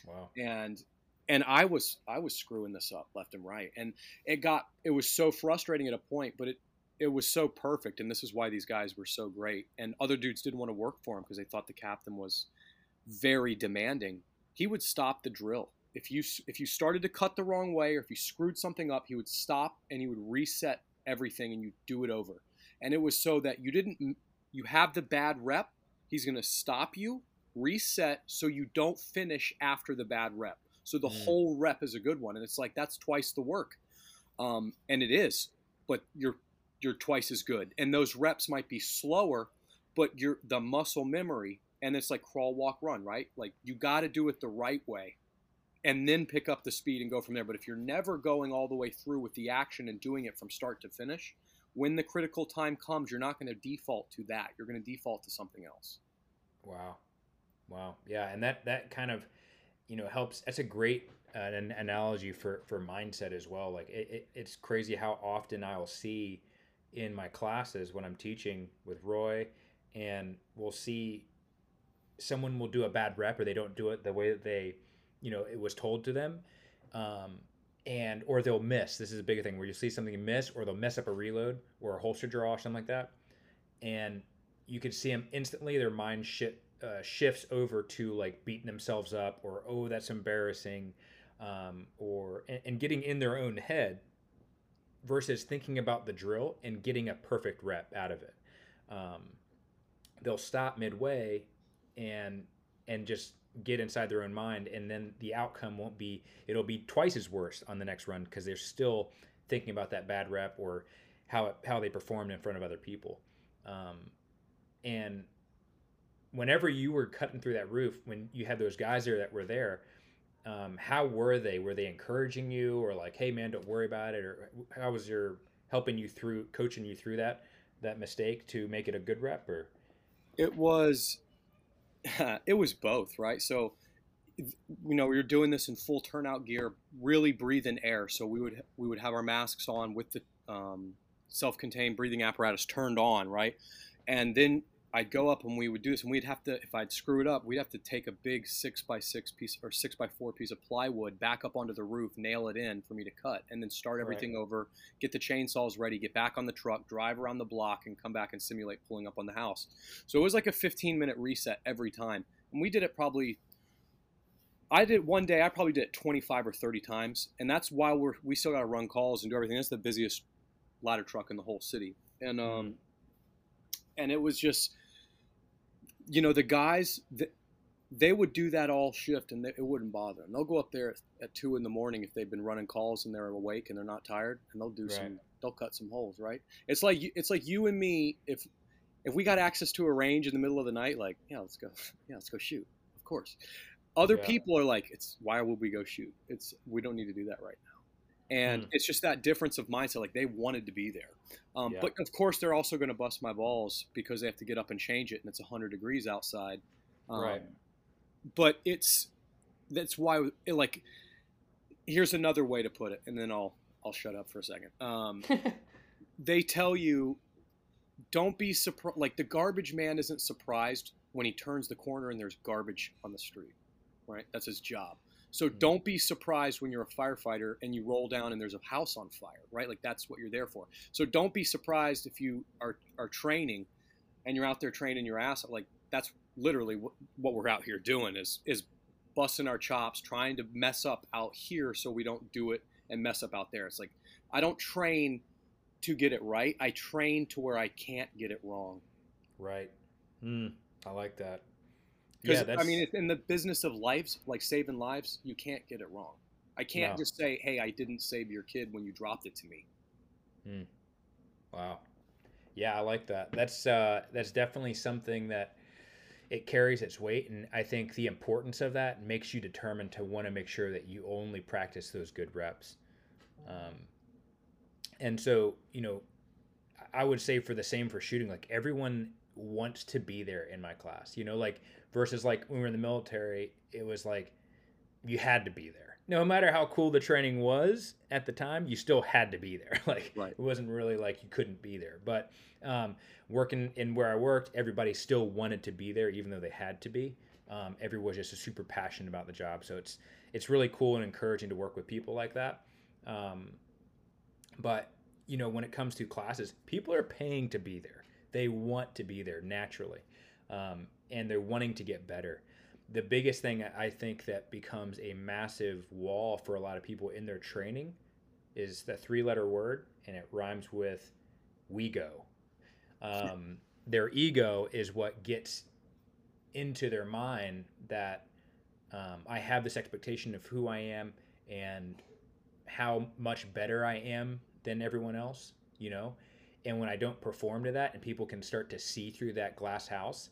Speaker 1: Wow.
Speaker 2: and and I was I was screwing this up left and right, and it got it was so frustrating at a point, but it it was so perfect, and this is why these guys were so great, and other dudes didn't want to work for him because they thought the captain was very demanding. He would stop the drill if you if you started to cut the wrong way or if you screwed something up, he would stop and he would reset everything and you do it over, and it was so that you didn't you have the bad rep. He's going to stop you, reset, so you don't finish after the bad rep. So the
Speaker 1: Mm.
Speaker 2: whole rep is a good one, and it's like that's twice the work, um, and it is. But you're you're twice as good, and those reps might be slower, but you're the muscle memory, and it's like crawl, walk, run, right? Like you got to do it the right way, and then pick up the speed and go from there. But if you're never going all the way through with the action and doing it from start to finish, when the critical time comes, you're not going to default to that. You're going to default to something else.
Speaker 1: Wow. Wow. Yeah, and that that kind of you know helps. That's a great uh, an analogy for for mindset as well. Like it, it, it's crazy how often I'll see in my classes when I'm teaching with Roy, and we'll see someone will do a bad rep or they don't do it the way that they you know it was told to them. Um, and or they'll miss. This is a big thing where you see something miss, or they'll mess up a reload or a holster draw or something like that, and you can see them instantly. Their mind shit uh, shifts over to like beating themselves up or oh that's embarrassing um, or and, and getting in their own head versus thinking about the drill and getting a perfect rep out of it. Um, they'll stop midway and and just get inside their own mind and then the outcome won't be it'll be twice as worse on the next run because they're still thinking about that bad rep or how it, how they performed in front of other people. Um, and whenever you were cutting through that roof, when you had those guys there that were there, um, how were they? Were they encouraging you, or like, "Hey, man, don't worry about it," or how was your helping you through, coaching you through that that mistake to make it a good rep? Or
Speaker 2: It was, [LAUGHS] it was both, right? So, you know, we were doing this in full turnout gear, really breathing air. So we would we would have our masks on with the um, self-contained breathing apparatus turned on, right? And then I'd go up and we would do this, and we'd have to, if I'd screw it up, we'd have to take a big six by six piece or six by four piece of plywood back up onto the roof, nail it in for me to cut, and then start
Speaker 1: Right.
Speaker 2: everything over, get the chainsaws ready, get back on the truck, drive around the block, and come back and simulate pulling up on the house. So it was like a 15 minute reset every time, and we did it probably I did one day. I probably did it 25 or 30 times, and that's why we're we still got to run calls and do everything. That's the busiest ladder truck in the whole city, and um, and it was just, you know, the guys that they would do that all shift, and they, it wouldn't bother them. They'll go up there at, at, two in the morning if they've been running calls and they're awake and they're not tired, and they'll do right. some. They'll cut some holes, right? It's like it's like you and me. If if we got access to a range in the middle of the night, like yeah, let's go, [LAUGHS] yeah, let's go shoot. Of course. Other yeah. people are like, it's why would we go shoot? It's we don't need to do that right now. And mm. it's just that difference of mindset. Like they wanted to be there, um, yeah. but of course they're also going to bust my balls because they have to get up and change it, and it's hundred degrees outside.
Speaker 1: Um, right.
Speaker 2: But it's that's why it, like here's another way to put it, and then I'll I'll shut up for a second. Um, [LAUGHS] they tell you don't be surprised. Like the garbage man isn't surprised when he turns the corner and there's garbage on the street right? That's his job. So don't be surprised when you're a firefighter and you roll down and there's a house on fire, right? Like that's what you're there for. So don't be surprised if you are, are training and you're out there training your ass Like that's literally what, what we're out here doing is is busting our chops, trying to mess up out here so we don't do it and mess up out there. It's like I don't train to get it right. I train to where I can't get it wrong.
Speaker 1: Right. Mm, I like that.
Speaker 2: Because yeah, I mean, in the business of lives, like saving lives, you can't get it wrong. I can't no. just say, "Hey, I didn't save your kid when you dropped it to me."
Speaker 1: Hmm. Wow. Yeah, I like that. That's uh, that's definitely something that it carries its weight, and I think the importance of that makes you determined to want to make sure that you only practice those good reps. Um, and so, you know, I would say for the same for shooting, like everyone wants to be there in my class. You know, like versus like when we were in the military, it was like you had to be there. No matter how cool the training was at the time, you still had to be there. [LAUGHS] Like right. it wasn't really like you couldn't be there. But um, working in where I worked, everybody still wanted to be there, even though they had to be. Um, everyone was just super passionate about the job. So it's it's really cool and encouraging to work with people like that. Um, but you know, when it comes to classes, people are paying to be there. They want to be there naturally. Um, and they're wanting to get better. The biggest thing I think that becomes a massive wall for a lot of people in their training is the three letter word, and it rhymes with we go. Um, their ego is what gets into their mind that um, I have this expectation of who I am and how much better I am than everyone else, you know? And when I don't perform to that and people can start to see through that glass house,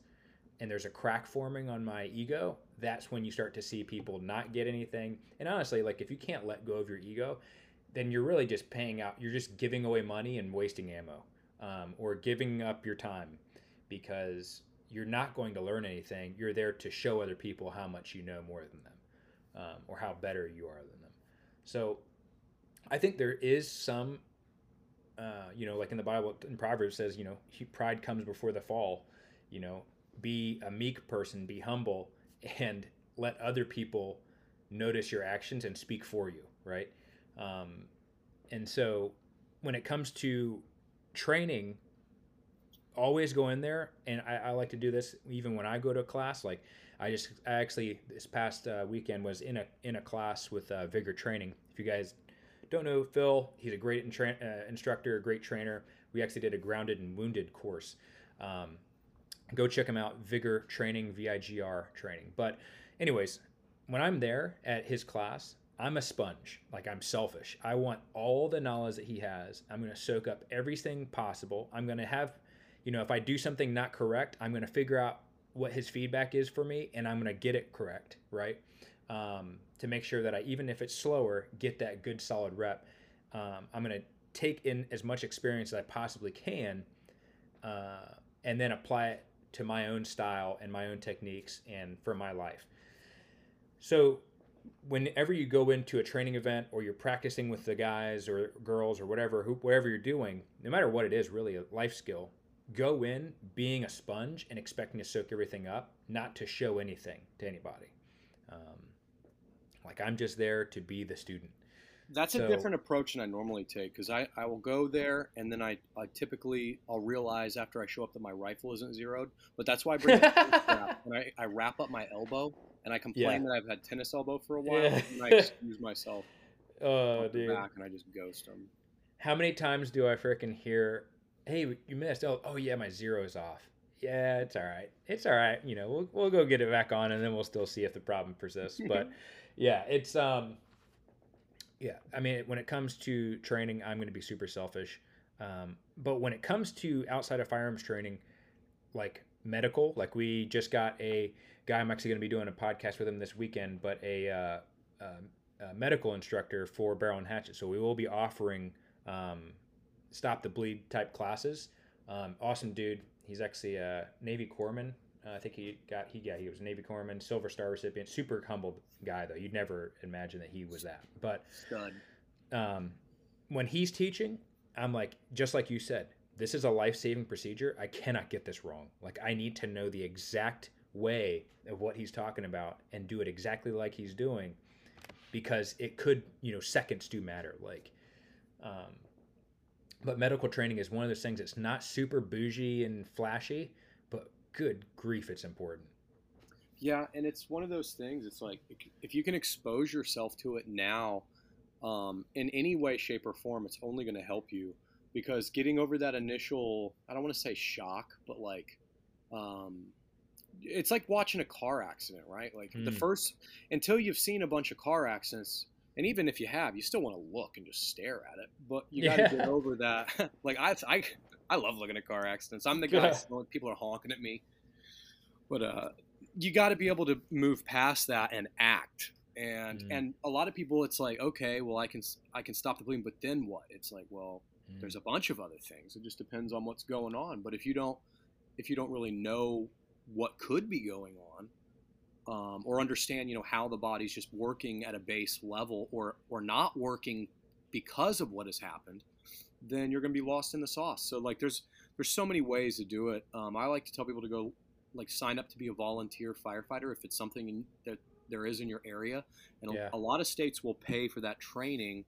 Speaker 1: and there's a crack forming on my ego, that's when you start to see people not get anything. And honestly, like if you can't let go of your ego, then you're really just paying out, you're just giving away money and wasting ammo um, or giving up your time because you're not going to learn anything. You're there to show other people how much you know more than them um, or how better you are than them. So I think there is some, uh, you know, like in the Bible, in Proverbs says, you know, pride comes before the fall. You know, be a meek person, be humble, and let other people notice your actions and speak for you, right? Um, and so when it comes to training, always go in there. And I, I, like to do this even when I go to a class. Like I just, I actually this past uh, weekend was in a in a class with uh, Vigor Training. If you guys don't know Phil, he's a great intra- uh, instructor, a great trainer. We actually did a grounded and wounded course. Um, go check him out. Vigor training vigr training. But anyways when i'm there at his class i'm a sponge. Like i'm selfish. I want all the knowledge that he has. I'm going to soak up everything possible. I'm going to have you know if i do something not correct i'm going to figure out what his feedback is for me and i'm going to get it correct right? Um, to make sure that i even if it's slower get that good solid rep um, i'm going to take in as much experience as i possibly can uh, and then apply it to my own style and my own techniques and for my life. So, whenever you go into a training event or you're practicing with the guys or girls or whatever, who, whatever you're doing, no matter what it is, really a life skill, go in being a sponge and expecting to soak everything up, not to show anything to anybody. Like I'm just there to be the student.
Speaker 2: That's so, a different approach than I normally take because I, I will go there and then I, I typically I'll realize after I show up that my rifle isn't zeroed. But that's why I bring [LAUGHS] strap. when I, I wrap up my elbow and I complain
Speaker 1: Yeah.
Speaker 2: that I've had tennis elbow for a while,
Speaker 1: Yeah.
Speaker 2: and I excuse myself [LAUGHS]
Speaker 1: Oh,
Speaker 2: off
Speaker 1: dude.
Speaker 2: back, and I just ghost them.
Speaker 1: How many times do I frickin' hear, "Hey, you missed." Oh, oh yeah, my zero's off. Yeah, it's all right. It's all right. You know, we'll we'll go get it back on, and then we'll still see if the problem persists. But [LAUGHS] yeah, it's um, yeah. I mean, when it comes to training, I'm going to be super selfish. Um, but when it comes to outside of firearms training, like medical, like we just got a guy. I'm actually going to be doing a podcast with him this weekend, but a, uh, um, a medical instructor for barrel and hatchet. So we will be offering um, stop the bleed type classes. Um, awesome dude. He's actually a Navy corpsman. Uh, I think he got he yeah he was a Navy corpsman, Silver Star recipient. Super humble guy though. You'd never imagine that he was that. But um, when he's teaching, I'm like, just like you said, this is a life saving procedure. I cannot get this wrong. Like, I need to know the exact way of what he's talking about and do it exactly like he's doing because it could, you know, seconds do matter. Like, um, but medical training is one of those things that's not super bougie and flashy, good grief, it's important.
Speaker 2: Yeah, and it's one of those things. It's like if you can expose yourself to it now, um, in any way, shape, or form, it's only going to help you because getting over that initial, I don't want to say shock, but like, um, it's like watching a car accident, right? Like the
Speaker 1: Mm.
Speaker 2: first, until you've seen a bunch of car accidents, and even if you have, you still want to look and just stare at it. But you got to
Speaker 1: Yeah.
Speaker 2: get over that. [LAUGHS] like I, I, I love looking at car accidents. I'm the [LAUGHS] guy. when people are honking at me, but uh, you got to be able to move past that and act. And
Speaker 1: Mm.
Speaker 2: and a lot of people, it's like, okay, well, I can I can stop the bleeding, but then what? It's like, well,
Speaker 1: Mm.
Speaker 2: there's a bunch of other things. It just depends on what's going on. But if you don't if you don't really know what could be going on, um, or understand, you know, how the body's just working at a base level, or or not working because of what has happened, then you're going to be lost in the sauce. So like, there's there's so many ways to do it. Um, I like to tell people to go like sign up to be a volunteer firefighter if it's something in, that there is in your area, and a-
Speaker 1: Yeah.
Speaker 2: a lot of states will pay for that training.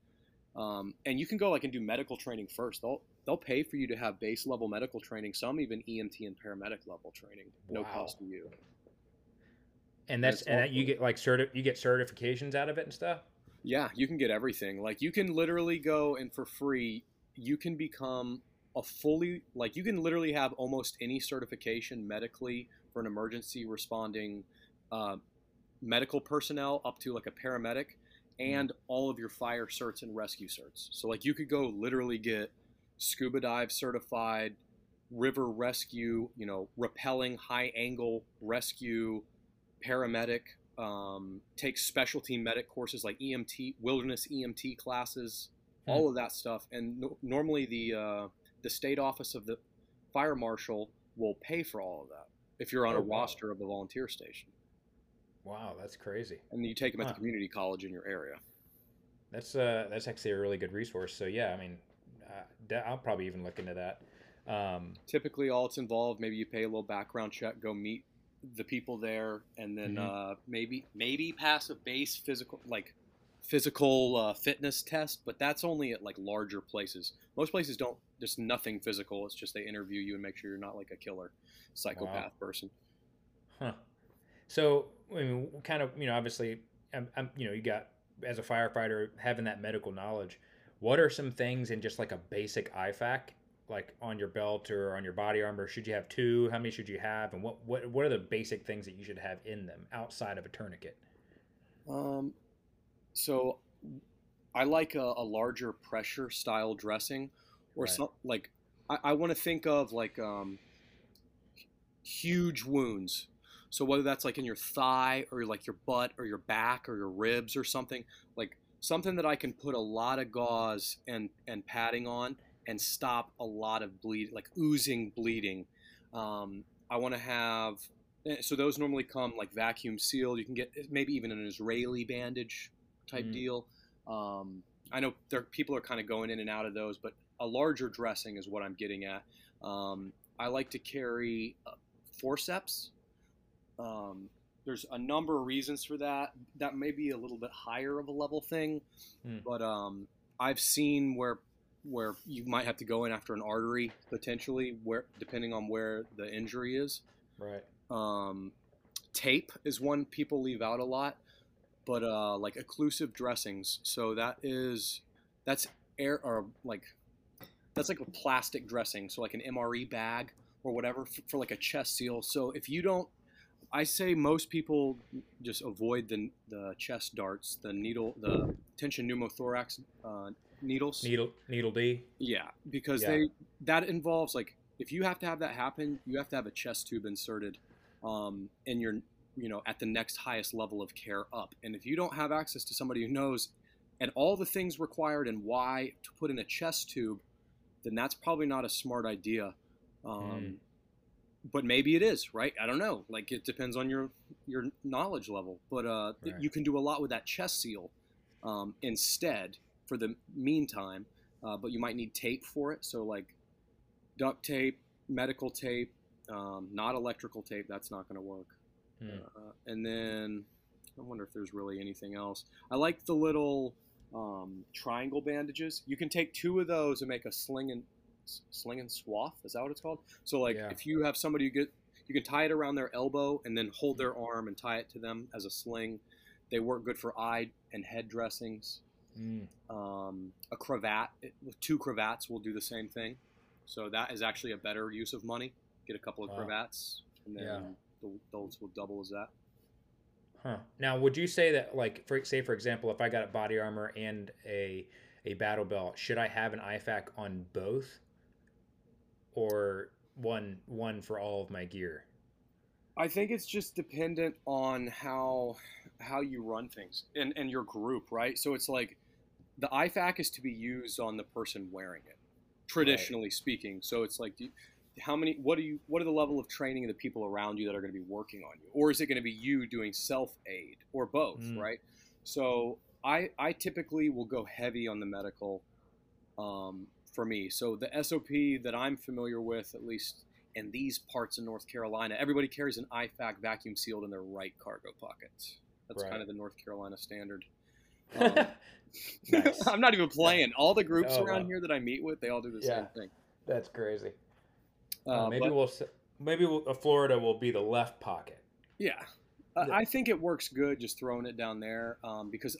Speaker 2: Um, and you can go like and do medical training first. They'll they'll pay for you to have base level medical training. Some even EMT and paramedic level training, no
Speaker 1: Wow.
Speaker 2: cost to you.
Speaker 1: And that's
Speaker 2: That's
Speaker 1: and that you get like certi- you get certifications out of it and stuff.
Speaker 2: Yeah, you can get everything. Like you can literally go and for free, you can become a fully like you can literally have almost any certification medically for an emergency responding uh, medical personnel up to like a paramedic and all of your fire certs and rescue certs. So like you could go literally get scuba dive certified, river rescue, you know, rappelling high angle rescue, paramedic, um, take specialty medic courses like EMT, wilderness EMT classes. All of that stuff. And no, normally the uh, the state office of the fire marshal will pay for all of that if you're on
Speaker 1: Oh,
Speaker 2: a
Speaker 1: wow.
Speaker 2: roster of the volunteer station,
Speaker 1: Wow, that's crazy.
Speaker 2: and you take them at
Speaker 1: Huh.
Speaker 2: the community college in your area.
Speaker 1: That's uh that's actually a really good resource. So yeah, I mean, uh, I'll probably even look into that. Um,
Speaker 2: Typically, all it's involved, maybe you pay a little background check, go meet the people there, and then
Speaker 1: Mhm.
Speaker 2: uh, maybe maybe pass a base physical like physical uh, fitness test, but that's only at like larger places. Most places don't. There's nothing physical. It's just they interview you and make sure you're not like a killer psychopath person.
Speaker 1: huh. So I mean, kind of you know, obviously, I'm, I'm you know, you got as a firefighter having that medical knowledge. What are some things in just like a basic IFAK, like on your belt or on your body armor? Should you have two? How many should you have? And what what what are the basic things that you should have in them outside of a tourniquet?
Speaker 2: Um, so I like a, a larger pressure style dressing, or
Speaker 1: Right.
Speaker 2: some like I, I want to think of like um, huge wounds. So whether that's like in your thigh or like your butt or your back or your ribs or something like something that I can put a lot of gauze and and padding on and stop a lot of bleed like oozing bleeding. Um, I want to have eh, so those normally come like vacuum sealed. You can get eh, maybe even an Israeli bandage type
Speaker 1: Mm.
Speaker 2: deal. Um, I know there people are kind of going in and out of those, but a larger dressing is what I'm getting at. Um, I like to carry uh, forceps. Um, there's a number of reasons for that. That may be a little bit higher of a level thing,
Speaker 1: Mm.
Speaker 2: but um, I've seen where where you might have to go in after an artery potentially, where depending on where the injury is.
Speaker 1: Right.
Speaker 2: Um, tape is one people leave out a lot, but uh, like occlusive dressings. So that is that's air or like that's like a plastic dressing. So like an MRE bag or whatever for, for like a chest seal. So if you don't I say most people just avoid the the chest darts, the needle, the tension pneumothorax uh, needles.
Speaker 1: Needle needle D.
Speaker 2: Yeah, because
Speaker 1: Yeah.
Speaker 2: they that involves like if you have to have that happen, you have to have a chest tube inserted, um, and you're you know at the next highest level of care up. And if you don't have access to somebody who knows and all the things required and why to put in a chest tube, then that's probably not a smart idea. Um,
Speaker 1: Mm.
Speaker 2: But maybe it is, right? I don't know. Like it depends on your your knowledge level. But uh,
Speaker 1: Right.
Speaker 2: you can do a lot with that chest seal um, instead for the meantime. Uh, but you might need tape for it. So like duct tape, medical tape, um, not electrical tape. That's not going to work.
Speaker 1: Hmm.
Speaker 2: Uh, and then I wonder if there's really anything else. I like the little um, triangle bandages. You can take two of those and make a sling and sling and swath. Is that what it's called? So like
Speaker 1: Yeah.
Speaker 2: if you have somebody you get, you can tie it around their elbow and then hold their arm and tie it to them as a sling. They work good for eye and head dressings.
Speaker 1: Mm.
Speaker 2: Um, a cravat with two cravats will do the same thing. So that is actually a better use of money. Get a couple of
Speaker 1: Wow.
Speaker 2: cravats and then
Speaker 1: Yeah.
Speaker 2: Th- those will double as that.
Speaker 1: Huh. Now, would you say that, like, for say, for example, if I got a body armor and a a battle belt, should I have an IFAK on both, or one one for all of my gear?
Speaker 2: I think it's just dependent on how how you run things and, and your group, right? So it's like the IFAK is to be used on the person wearing it, traditionally speaking. So it's like, do you, how many? What do you? What are the level of training of the people around you that are going to be working on you, or is it going to be you doing self aid, or both,
Speaker 1: Mm.
Speaker 2: right? So I I typically will go heavy on the medical um, for me. So the SOP that I'm familiar with, at least in these parts of North Carolina, everybody carries an IFAK vacuum sealed in their right cargo pocket. That's
Speaker 1: Right.
Speaker 2: kind of the North Carolina standard. [LAUGHS] Um, [LAUGHS]
Speaker 1: Nice.
Speaker 2: I'm not even playing. All the groups
Speaker 1: Oh,
Speaker 2: around
Speaker 1: wow.
Speaker 2: here that I meet with, they all do the
Speaker 1: Yeah.
Speaker 2: same thing.
Speaker 1: That's crazy.
Speaker 2: Uh,
Speaker 1: maybe
Speaker 2: but-
Speaker 1: we'll maybe we'll, uh, Florida will be the left pocket.
Speaker 2: Yeah. Uh,
Speaker 1: Yeah.
Speaker 2: I think it works good just throwing it down there um, because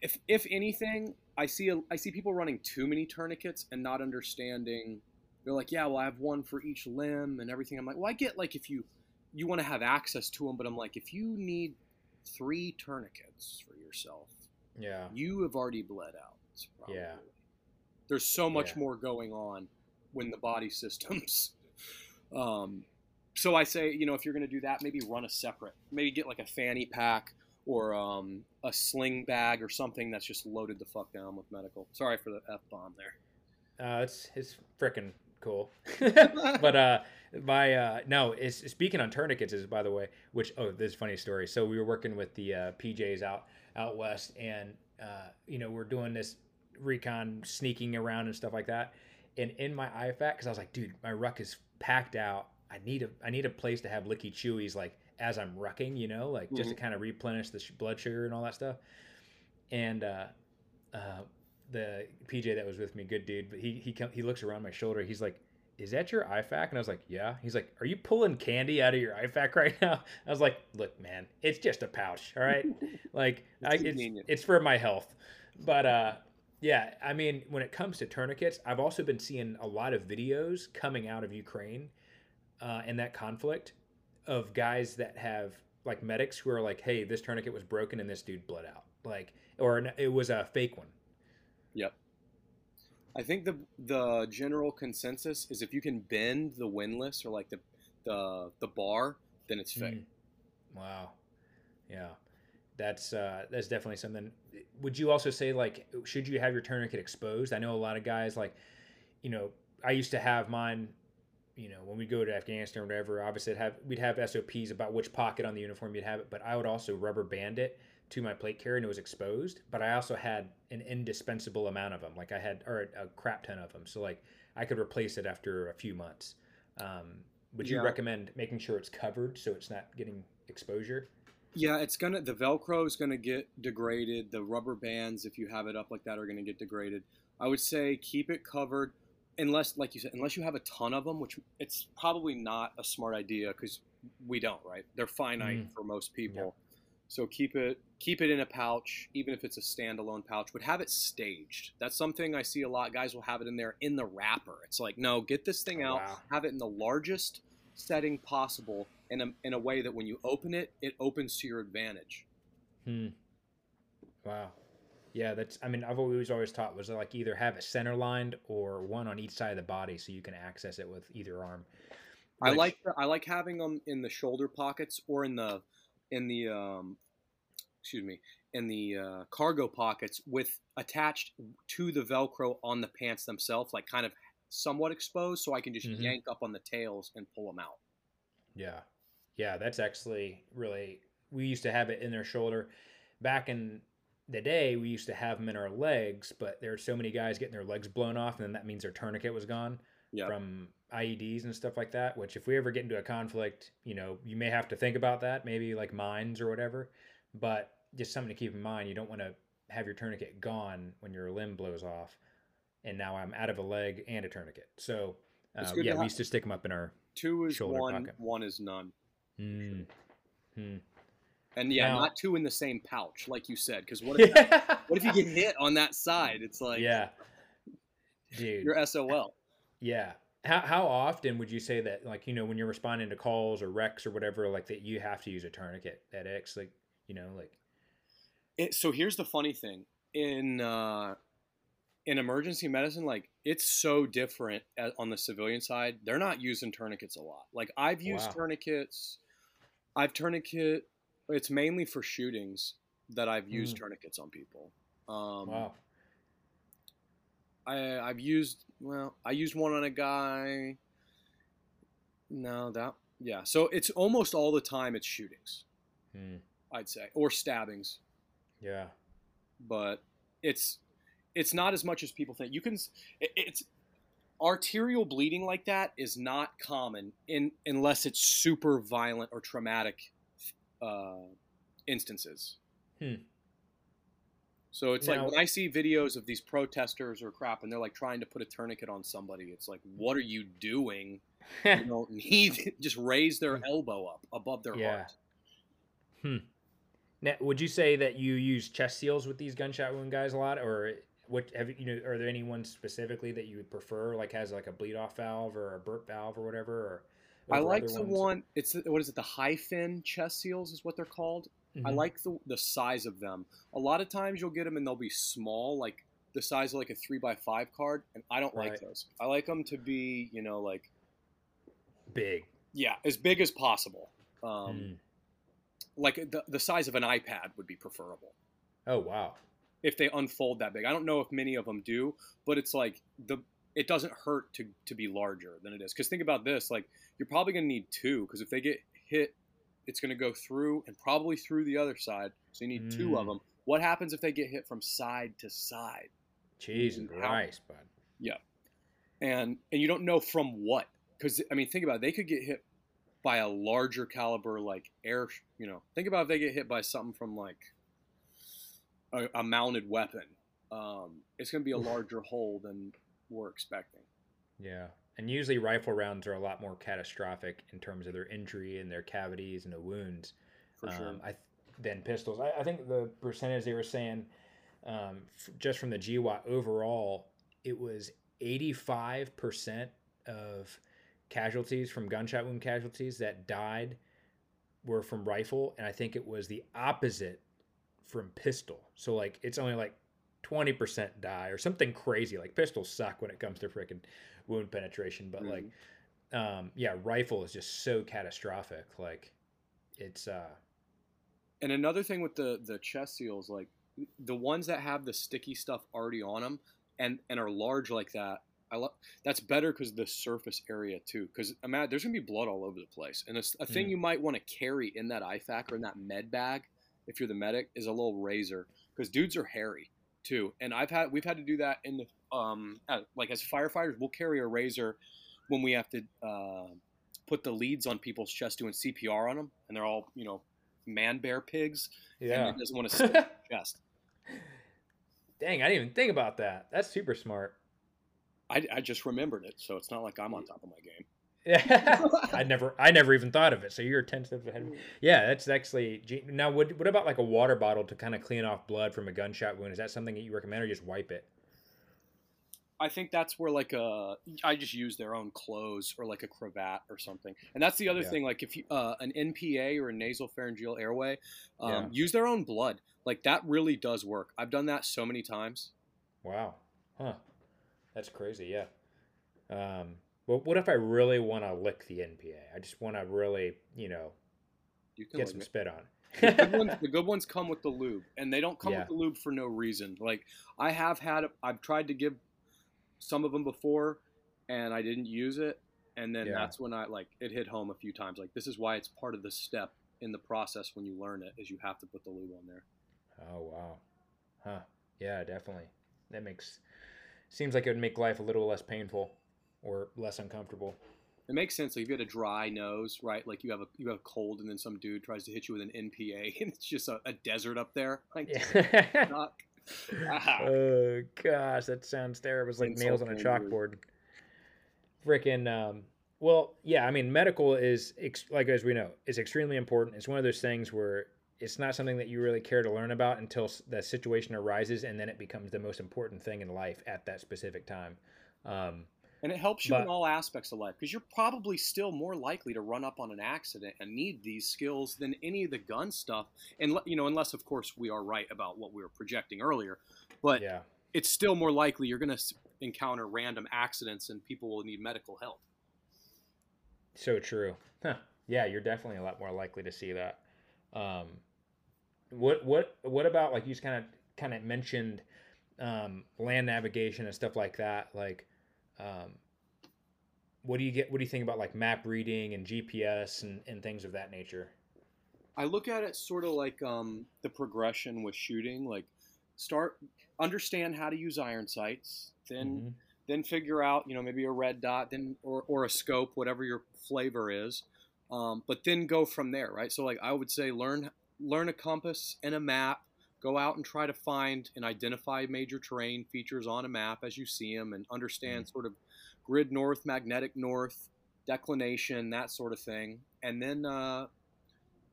Speaker 2: if if anything, I see a, I see people running too many tourniquets and not understanding. They're like, yeah, well, I have one for each limb and everything. I'm like, well, I get like if you you want to have access to them, but I'm like, if you need three tourniquets for yourself,
Speaker 1: Yeah.
Speaker 2: you have already bled out. Probably.
Speaker 1: Yeah.
Speaker 2: There's so much
Speaker 1: Yeah.
Speaker 2: more going on when the body systems. [LAUGHS] Um, so I say, you know, if you're going to do that, maybe run a separate. Maybe get like a fanny pack or um, a sling bag or something that's just loaded the fuck down with medical. Sorry for the f bomb there.
Speaker 1: Uh, it's it's freaking cool. [LAUGHS] [LAUGHS] but uh, my uh, no, it's speaking on tourniquets is by the way, which oh, this is a funny story. So we were working with the uh, PJs out out west, and uh, you know we're doing this recon sneaking around and stuff like that. And in my IFAK, because I was like, dude, my ruck is packed out. I need a I need a place to have licky chewies like as I'm rucking, you know, like just to kind of replenish the sh- blood sugar and all that stuff. And uh, uh, the PJ that was with me, good dude, but he he come, he looks around my shoulder. He's like, "Is that your IFAK?" And I was like, "Yeah." He's like, "Are you pulling candy out of your IFAK [LAUGHS] right now?" I was like, "Look, man, it's just a pouch, all right. [LAUGHS] Like,
Speaker 2: It's
Speaker 1: I, it's it's for my health." But uh, yeah, I mean, when it comes to tourniquets, I've also been seeing a lot of videos coming out of Ukraine uh, and that conflict of guys that have like medics who are like, "Hey, this tourniquet was broken and this dude bled out," like, or it was a fake one.
Speaker 2: Yep. I think the the general consensus is if you can bend the windlass or like the the the bar, then it's fake.
Speaker 1: Mm. Wow. Yeah. That's uh, that's definitely something. Would you also say like should you have your tourniquet exposed? I know a lot of guys like, you know, I used to have mine. You know, when we go to Afghanistan or whatever, obviously it'd have we'd have SOPs about which pocket on the uniform you'd have it, but I would also rubber band it to my plate carrier and it was exposed. But I also had an indispensable amount of them, like I had or a, a crap ton of them, so like I could replace it after a few months. Um, would you
Speaker 2: Yeah.
Speaker 1: recommend making sure it's covered so it's not getting exposure?
Speaker 2: Yeah, it's gonna the Velcro is gonna get degraded. The rubber bands, if you have it up like that, are gonna get degraded. I would say keep it covered, unless, like you said, unless you have a ton of them, which it's probably not a smart idea because we don't, right? They're finite
Speaker 1: Mm.
Speaker 2: for most people. So keep it keep it in a pouch, even if it's a standalone pouch. But have it staged. That's something I see a lot. Guys will have it in there in the wrapper. It's like, no, get this thing
Speaker 1: Oh,
Speaker 2: out,
Speaker 1: wow.
Speaker 2: have it in the largest setting possible, in a in a way that when you open it, it opens to your advantage.
Speaker 1: Hmm. Wow. Yeah, that's. I mean, I've always always taught was like either have it center lined or one on each side of the body so you can access it with either arm.
Speaker 2: I like the, I like having them in the shoulder pockets or in the in the um, excuse me in the uh, cargo pockets with attached to the Velcro on the pants themselves, like kind of somewhat exposed, so I can just
Speaker 1: Mhm.
Speaker 2: yank up on the tails and pull them out.
Speaker 1: Yeah. Yeah, that's actually really. We used to have it in their shoulder. Back in the day, we used to have them in our legs, but there are so many guys getting their legs blown off, and then that means their tourniquet was gone
Speaker 2: Yeah.
Speaker 1: from IEDs and stuff like that. Which, if we ever get into a conflict, you know, you may have to think about that, maybe like mines or whatever. But just something to keep in mind. You don't want to have your tourniquet gone when your limb blows off, and now I'm out of a leg and a tourniquet. So, uh, yeah, we used to stick them up in our.
Speaker 2: Two is one,
Speaker 1: pocket.
Speaker 2: one is none,
Speaker 1: Mm. Hmm.
Speaker 2: and yeah,
Speaker 1: Now-
Speaker 2: not two in the same pouch, like you said. Because what if
Speaker 1: yeah. [LAUGHS]
Speaker 2: what if you get hit on that side? It's like
Speaker 1: yeah. Dude.
Speaker 2: you're SOL.
Speaker 1: Yeah. How how often would you say that like, you know, when you're responding to calls or wrecks or whatever, like that you have to use a tourniquet at X, like, you know, like
Speaker 2: It, so here's the funny thing in uh, in emergency medicine, like it's so different at, on the civilian side. They're not using tourniquets a lot. Like I've used
Speaker 1: Wow.
Speaker 2: tourniquets. I've tourniquet. It's mainly for shootings that I've used
Speaker 1: Mm.
Speaker 2: tourniquets on people. Um,
Speaker 1: wow.
Speaker 2: I I've used well, I used one on a guy. No, that yeah. So it's almost all the time it's shootings,
Speaker 1: Hmm.
Speaker 2: I'd say, or stabbings.
Speaker 1: Yeah.
Speaker 2: but it's it's not as much as people think. You can it- it's arterial bleeding like that is not common in unless it's super violent or traumatic uh, instances.
Speaker 1: Hmm.
Speaker 2: So it's like when I see videos of these protesters or crap, and they're like trying to put a tourniquet on somebody. It's like, what are you doing? [LAUGHS] You don't need [LAUGHS] just raise their elbow up above their
Speaker 1: Yeah.
Speaker 2: heart.
Speaker 1: now, would you say that you use chest seals with these gunshot wound guys a lot or what have you you know, are there any ones specifically that you would prefer like has like a bleed off valve or a burp valve or whatever or
Speaker 2: I like the
Speaker 1: ones?
Speaker 2: one. It's what is it? The HyFin chest seals is what they're called. I
Speaker 1: Mhm.
Speaker 2: like the the size of them. A lot of times you'll get them and they'll be small, like the size of like a three by five card, and I don't like those. I like them to be, you know, like
Speaker 1: big.
Speaker 2: yeah, as big as possible. Um,
Speaker 1: Mm.
Speaker 2: Like the the size of an iPad would be preferable
Speaker 1: Oh wow.
Speaker 2: If they unfold that big. I don't know if many of them do, but it's like the it doesn't hurt to to be larger than it is. Because think about this, like you're probably gonna need two, because if they get hit, it's gonna go through and probably through the other side. So you need two of
Speaker 1: Mm.
Speaker 2: them. What happens if they get hit from side to side?
Speaker 1: Jesus Christ, bud.
Speaker 2: Yeah, and and you don't know from what? Because I mean, think about it. They could get hit by a larger caliber, like air. You know, think about if they get hit by something from like a, a mounted weapon. Um, it's going to be a larger hole than we're expecting.
Speaker 1: Yeah. And usually rifle rounds are a lot more catastrophic in terms of their injury and their cavities and the wounds
Speaker 2: For sure.
Speaker 1: um, I, th- than pistols. I, I think the percentage they were saying, um, f- just from the GWOT overall, it was 85% of casualties from gunshot wound casualties that died were from rifle. And I think it was the opposite from pistol. So, like, it's only like 20% die or something crazy. Like, pistols suck when it comes to freaking wound penetration. But, like, um, yeah, rifle is just so catastrophic. Like, it's, uh,
Speaker 2: And another thing with the the chest seals, like the ones that have the sticky stuff already on them and and are large like that, I love that's better because the surface area too. Because imagine there's gonna be blood all over the place, and it's a thing
Speaker 1: Mm.
Speaker 2: you might want to carry in that IFAK or in that med bag if you're the medic is a little razor because dudes are hairy too. And I've had we've had to do that in the um uh, like as firefighters, we'll carry a razor when we have to uh, put the leads on people's chest doing CPR on them, and they're all you know man bear pigs
Speaker 1: yeah.
Speaker 2: and doesn't want [LAUGHS] to stick chest.
Speaker 1: Dang, I didn't even think about that. That's super smart.
Speaker 2: I, I just remembered it, so it's not like I'm on top of my game.
Speaker 1: Yeah, I never, I never even thought of it. So you're ten steps ahead. Yeah, that's actually now. What, what about like a water bottle to kind of clean off blood from a gunshot wound? Is that something that you recommend, or just wipe it?
Speaker 2: I think that's where like a I just use their own clothes or like a cravat or something. And that's the other yeah. thing. Like if you uh, an NPA or a nasal pharyngeal airway, um, yeah. use their own blood. Like that really does work. I've done that so many times.
Speaker 1: Wow, huh? That's crazy. Yeah. Um, well, what if I really want to lick the NPA? I just want to really, you know, you get some spit on.
Speaker 2: the, good ones, [LAUGHS] the good ones come with the lube, and they don't come yeah. with the lube for no reason. Like I have had, I've tried to give some of them before, and I didn't use it, and then yeah. that's when I like it hit home a few times. Like this is why it's part of the step in the process when you learn it is you have to put the lube on there.
Speaker 1: Oh wow, huh? Yeah, definitely. That makes seems like it would make life a little less painful or less uncomfortable.
Speaker 2: It makes sense. Like if you had a dry nose, right? Like you have a you have a cold, and then some dude tries to hit you with an NPA, [LAUGHS] and it's just a, a desert up there. Like,
Speaker 1: yeah. [LAUGHS] oh gosh, that sounds terrible. It's like nails on a chalkboard. Freaking. Um, well, yeah. I mean, medical is like as we know, is extremely important. It's one of those things where it's not something that you really care to learn about until the situation arises, and then it becomes the most important thing in life at that specific time. Um,
Speaker 2: and it helps you but, in all aspects of life because you're probably still more likely to run up on an accident and need these skills than any of the gun stuff. And you know, unless of course we are right about what we were projecting earlier, but yeah. it's still more likely you're going to encounter random accidents and people will need medical help.
Speaker 1: So true. Huh. Yeah, you're definitely a lot more likely to see that. Um, what what what about like you just kind of kind of mentioned um, land navigation and stuff like that, like um, what do you get? What do you think about like map reading and GPS and, and things of that nature?
Speaker 2: I look at it sort of like um, the progression with shooting. Like, start understand how to use iron sights, then mm-hmm. then figure out you know maybe a red dot, then or, or a scope, whatever your flavor is. Um, but then go from there, right? So like I would say, learn learn a compass and a map, go out and try to find and identify major terrain features on a map as you see them and understand mm-hmm. sort of grid north, magnetic north, declination, that sort of thing. And then, uh,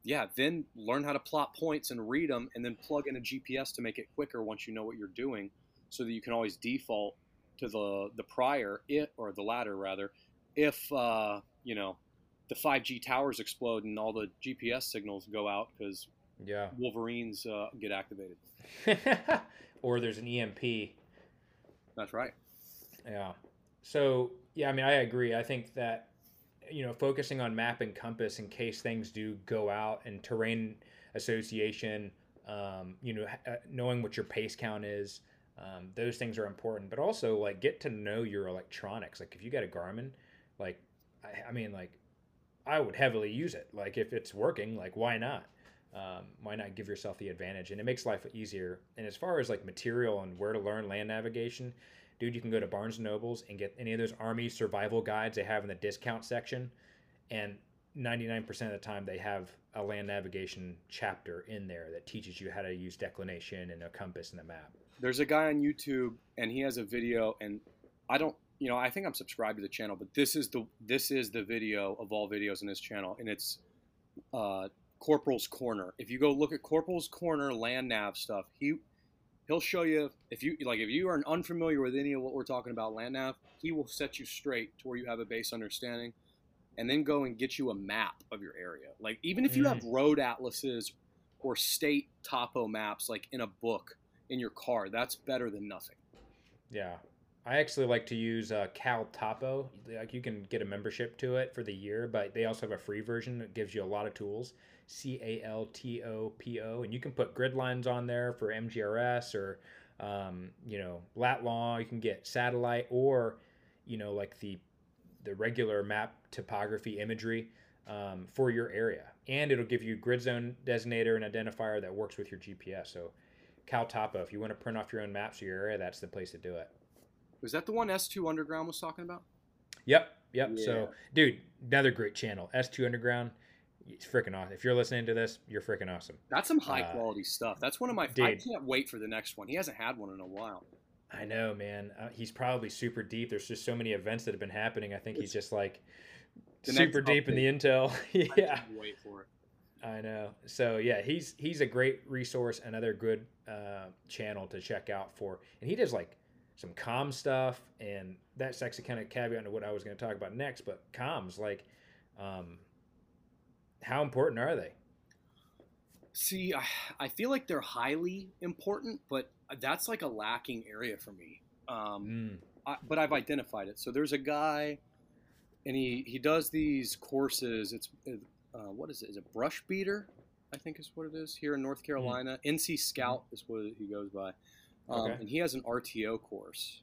Speaker 2: yeah, then learn how to plot points and read them and then plug in a GPS to make it quicker once you know what you're doing so that you can always default to the, the prior, it, or the latter rather, if, uh, you know, the 5G towers explode and all the GPS signals go out because
Speaker 1: yeah.
Speaker 2: Wolverines uh, get activated. [LAUGHS]
Speaker 1: or there's an EMP.
Speaker 2: That's right.
Speaker 1: Yeah. So yeah, I mean, I agree. I think that you know, focusing on map and compass in case things do go out, and terrain association, um, you know, uh, knowing what your pace count is, um, those things are important. But also, like, get to know your electronics. Like, if you got a Garmin, like, I, I mean, like, I would heavily use it. Like, if it's working, like, why not? Um, why not give yourself the advantage? And it makes life easier. And as far as like material and where to learn land navigation, dude, you can go to Barnes and Nobles and get any of those Army survival guides they have in the discount section. And 99% of the time, they have a land navigation chapter in there that teaches you how to use declination and a compass and a map.
Speaker 2: There's a guy on YouTube, and he has a video, and I don't, you know, I think I'm subscribed to the channel, but this is the this is the video of all videos in this channel, and it's uh, Corporal's Corner. If you go look at Corporal's Corner land nav stuff, he he'll show you if you like if you are unfamiliar with any of what we're talking about land nav, he will set you straight to where you have a base understanding, and then go and get you a map of your area. Like even if you mm. have road atlases or state topo maps, like in a book in your car, that's better than nothing.
Speaker 1: Yeah, I actually like to use uh, CalTopo. Like you can get a membership to it for the year, but they also have a free version that gives you a lot of tools. C A L T O P O, and you can put grid lines on there for MGRS or um, you know lat long. You can get satellite or you know like the the regular map topography imagery um, for your area, and it'll give you grid zone designator and identifier that works with your GPS. So CalTopo, if you want to print off your own maps of your area, that's the place to do it.
Speaker 2: Was that the one S2 Underground was talking about?
Speaker 1: Yep, yep. Yeah. So, dude, another great channel, S2 Underground. It's freaking awesome. If you're listening to this, you're freaking awesome.
Speaker 2: That's some high uh, quality stuff. That's one of my. Dude, I can't wait for the next one. He hasn't had one in a while.
Speaker 1: I know, man. Uh, he's probably super deep. There's just so many events that have been happening. I think he's just like super deep in the intel. [LAUGHS]
Speaker 2: I
Speaker 1: yeah,
Speaker 2: can't wait for it.
Speaker 1: I know. So yeah, he's he's a great resource, another good uh, channel to check out for, and he does like some com stuff, and that's actually kind of caveat to what I was going to talk about next. But comms, like, um, how important are they?
Speaker 2: See, I, I feel like they're highly important, but that's like a lacking area for me. Um,
Speaker 1: Mm,
Speaker 2: I, but I've identified it. So there's a guy, and he he does these courses. It's uh, what is it? Is it Brushbeater? I think is what it is here in North Carolina. NC Scout is what he goes by, um,
Speaker 1: Okay.
Speaker 2: and he has an RTO course.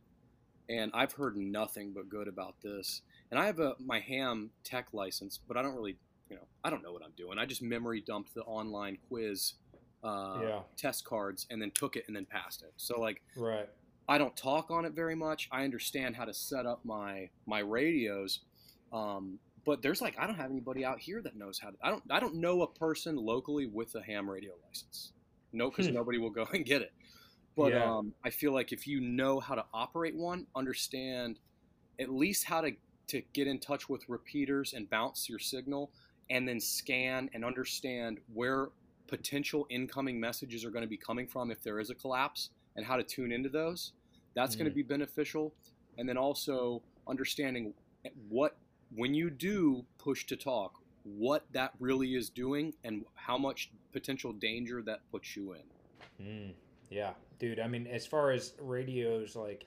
Speaker 2: And I've heard nothing but good about this. And I have a my ham tech license, but I don't really, you know, I don't know what I'm doing. I just memory dumped the online quiz uh,
Speaker 1: Yeah.
Speaker 2: test cards and then took it and then passed it. So like
Speaker 1: right.
Speaker 2: I don't talk on it very much. I understand how to set up my my radios, um, but there's like I don't have anybody out here that knows how to. I don't I don't know a person locally with a ham radio license. No, because
Speaker 1: Hmm.
Speaker 2: nobody will go and get it. But
Speaker 1: Yeah.
Speaker 2: um, I feel like if you know how to operate one, understand at least how to to get in touch with repeaters and bounce your signal, and then scan and understand where potential incoming messages are going to be coming from if there is a collapse and how to tune into those. That's going to
Speaker 1: Mm.
Speaker 2: be beneficial. And then also understanding what, when you do push to talk, what that really is doing and how much potential danger that puts you in.
Speaker 1: Mm, yeah, dude. I mean, as far as radios, like,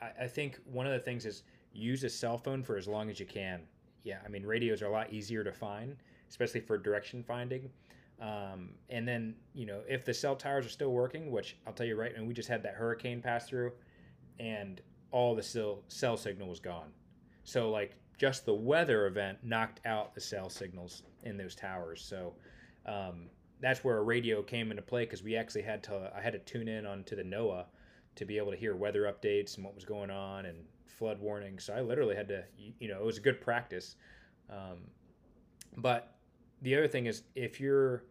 Speaker 1: I, I think one of the things is use a cell phone for as long as you can. Yeah, I mean, radios are a lot easier to find, especially for direction finding. Um, and then, you know, if the cell towers are still working, which I'll tell you right, and we just had that hurricane pass through, and all the cell cell signal was gone. So like just the weather event knocked out the cell signals in those towers. So um, that's where a radio came into play because we actually had to I had to tune in onto the NOAA to be able to hear weather updates and what was going on and flood warnings. So I literally had to you know it was a good practice. Um, but the other thing is if you're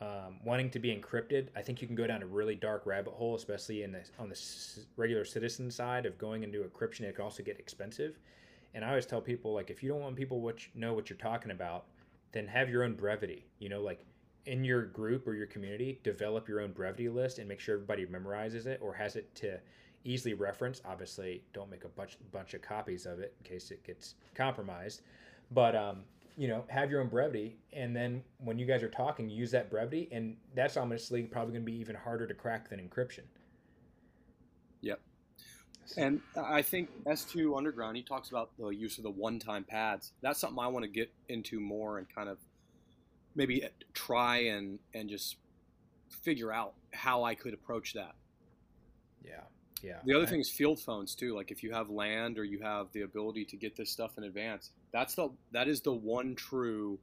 Speaker 1: um, wanting to be encrypted, I think you can go down a really dark rabbit hole, especially in the on the regular citizen side of going into encryption. It can also get expensive. And I always tell people like if you don't want people what you, know what you're talking about, then have your own brevity. You know, like in your group or your community, develop your own brevity list and make sure everybody memorizes it or has it to easily reference. Obviously, don't make a bunch bunch of copies of it in case it gets compromised. But um, you know, have your own brevity, and then when you guys are talking, use that brevity, and that's honestly probably going to be even harder to crack than encryption.
Speaker 2: Yep. And I think S2 Underground, he talks about the use of the one time pads. That's something I want to get into more and kind of maybe try and, and just figure out how I could approach that.
Speaker 1: Yeah, yeah.
Speaker 2: The other
Speaker 1: I-
Speaker 2: thing is field phones too. Like if you have land or you have the ability to get this stuff in advance, that's the that is the one true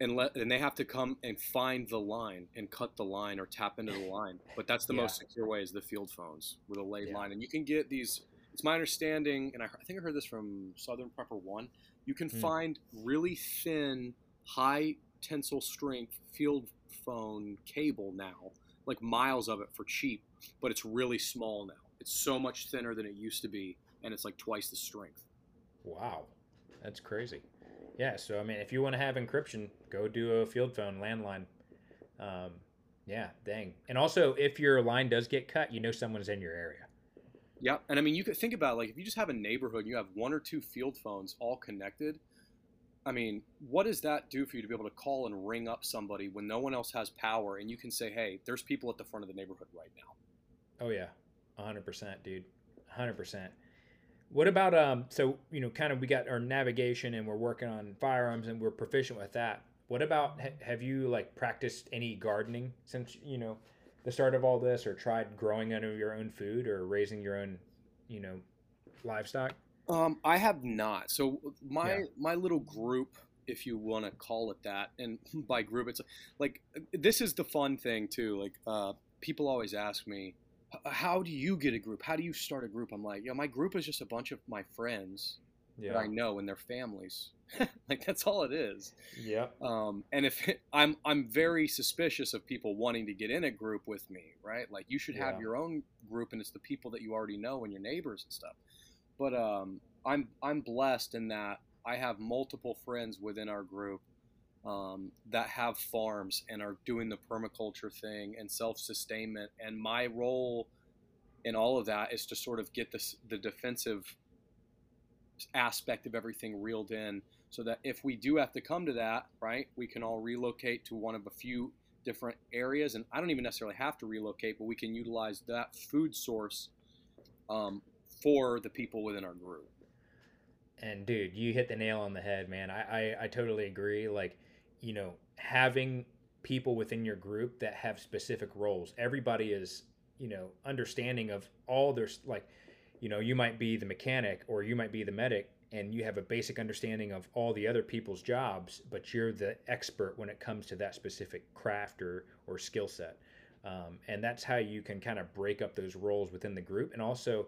Speaker 2: and let and they have to come and find the line and cut the line or tap into the line. But that's the [LAUGHS]
Speaker 1: Yeah.
Speaker 2: most secure way is the field phones with a laid
Speaker 1: Yeah.
Speaker 2: line. And you can get these it's my understanding, and I, I think I heard this from Southern Prepper One. You can
Speaker 1: Hmm.
Speaker 2: find really thin, high tensile strength field phone cable now, like miles of it for cheap, but it's really small now. It's so much thinner than it used to be, and it's like twice the strength.
Speaker 1: Wow, that's crazy. Yeah, so I mean, if you want to have encryption, go do a field phone landline. Um, yeah, dang. And also, if your line does get cut, you know someone's in your area.
Speaker 2: Yeah, and I mean, you could think about like if you just have a neighborhood, and you have one or two field phones all connected. I mean, what does that do for you to be able to call and ring up somebody when no one else has power, and you can say, "Hey, there's people at the front of the neighborhood right now."
Speaker 1: Oh yeah, hundred percent, dude, hundred percent. What about um? So you know, kind of, we got our navigation, and we're working on firearms, and we're proficient with that. What about ha- have you like practiced any gardening since you know the start of all this, or tried growing any of your own food, or raising your own, you know, livestock?
Speaker 2: Um, I have not. So my
Speaker 1: Yeah.
Speaker 2: my little group, if you want to call it that, and [LAUGHS] by group, it's like this is the fun thing too. Like uh, people always ask me, "H- how do you get a group? How do you start a group? I'm like, yeah, my group is just a bunch of my friends that I know and their families. [LAUGHS] like that's all it is.
Speaker 1: yeah,
Speaker 2: Um, and if I'm I'm very suspicious of people wanting to get in a group with me, right? Like you should have
Speaker 1: Yeah.
Speaker 2: your own group, and it's the people that you already know and your neighbors and stuff. But um, I'm I'm blessed in that I have multiple friends within our group um, that have farms and are doing the permaculture thing and self-sustainment. And my role in all of that is to sort of get this the defensive aspect of everything reeled in so that if we do have to come to that right we can all relocate to one of a few different areas. And i don't even necessarily have to relocate but we can utilize that food source um, for the people within our group.
Speaker 1: And dude you hit the nail on the head man. I, I i totally agree. Like you know having people within your group that have specific roles. Everybody is you know understanding of all their like you know you might be the mechanic or you might be the medic and you have a basic understanding of all the other people's jobs but you're the expert when it comes to that specific craft or or skill set. Um, and that's how you can kind of break up those roles within the group and also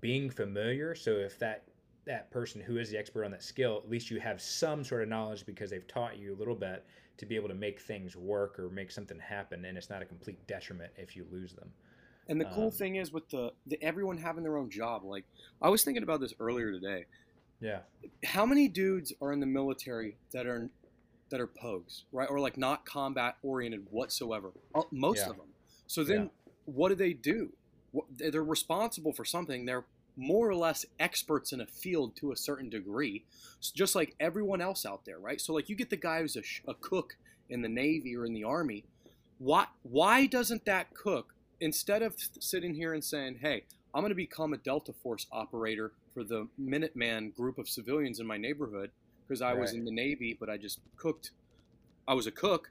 Speaker 1: being familiar. So if that that person who is the expert on that skill at least you have some sort of knowledge because they've taught you a little bit to be able to make things work or make something happen and it's not a complete detriment if you lose them
Speaker 2: and the cool um, thing is with the, the everyone having their own job. Like I was thinking about this earlier today.
Speaker 1: Yeah.
Speaker 2: How many dudes are in the military that are that are pogues, right? Or like not combat oriented whatsoever. Uh, most yeah. of them. So then, yeah. what do they do? They're responsible for something. They're more or less experts in a field to a certain degree, just like everyone else out there, right? So like you get the guy who's a, a cook in the Navy or in the Army. Why why doesn't that cook instead of sitting here and saying, hey, I'm going to become a Delta Force operator for the Minuteman group of civilians in my neighborhood because I right. was in the Navy, but I just cooked. I was a cook.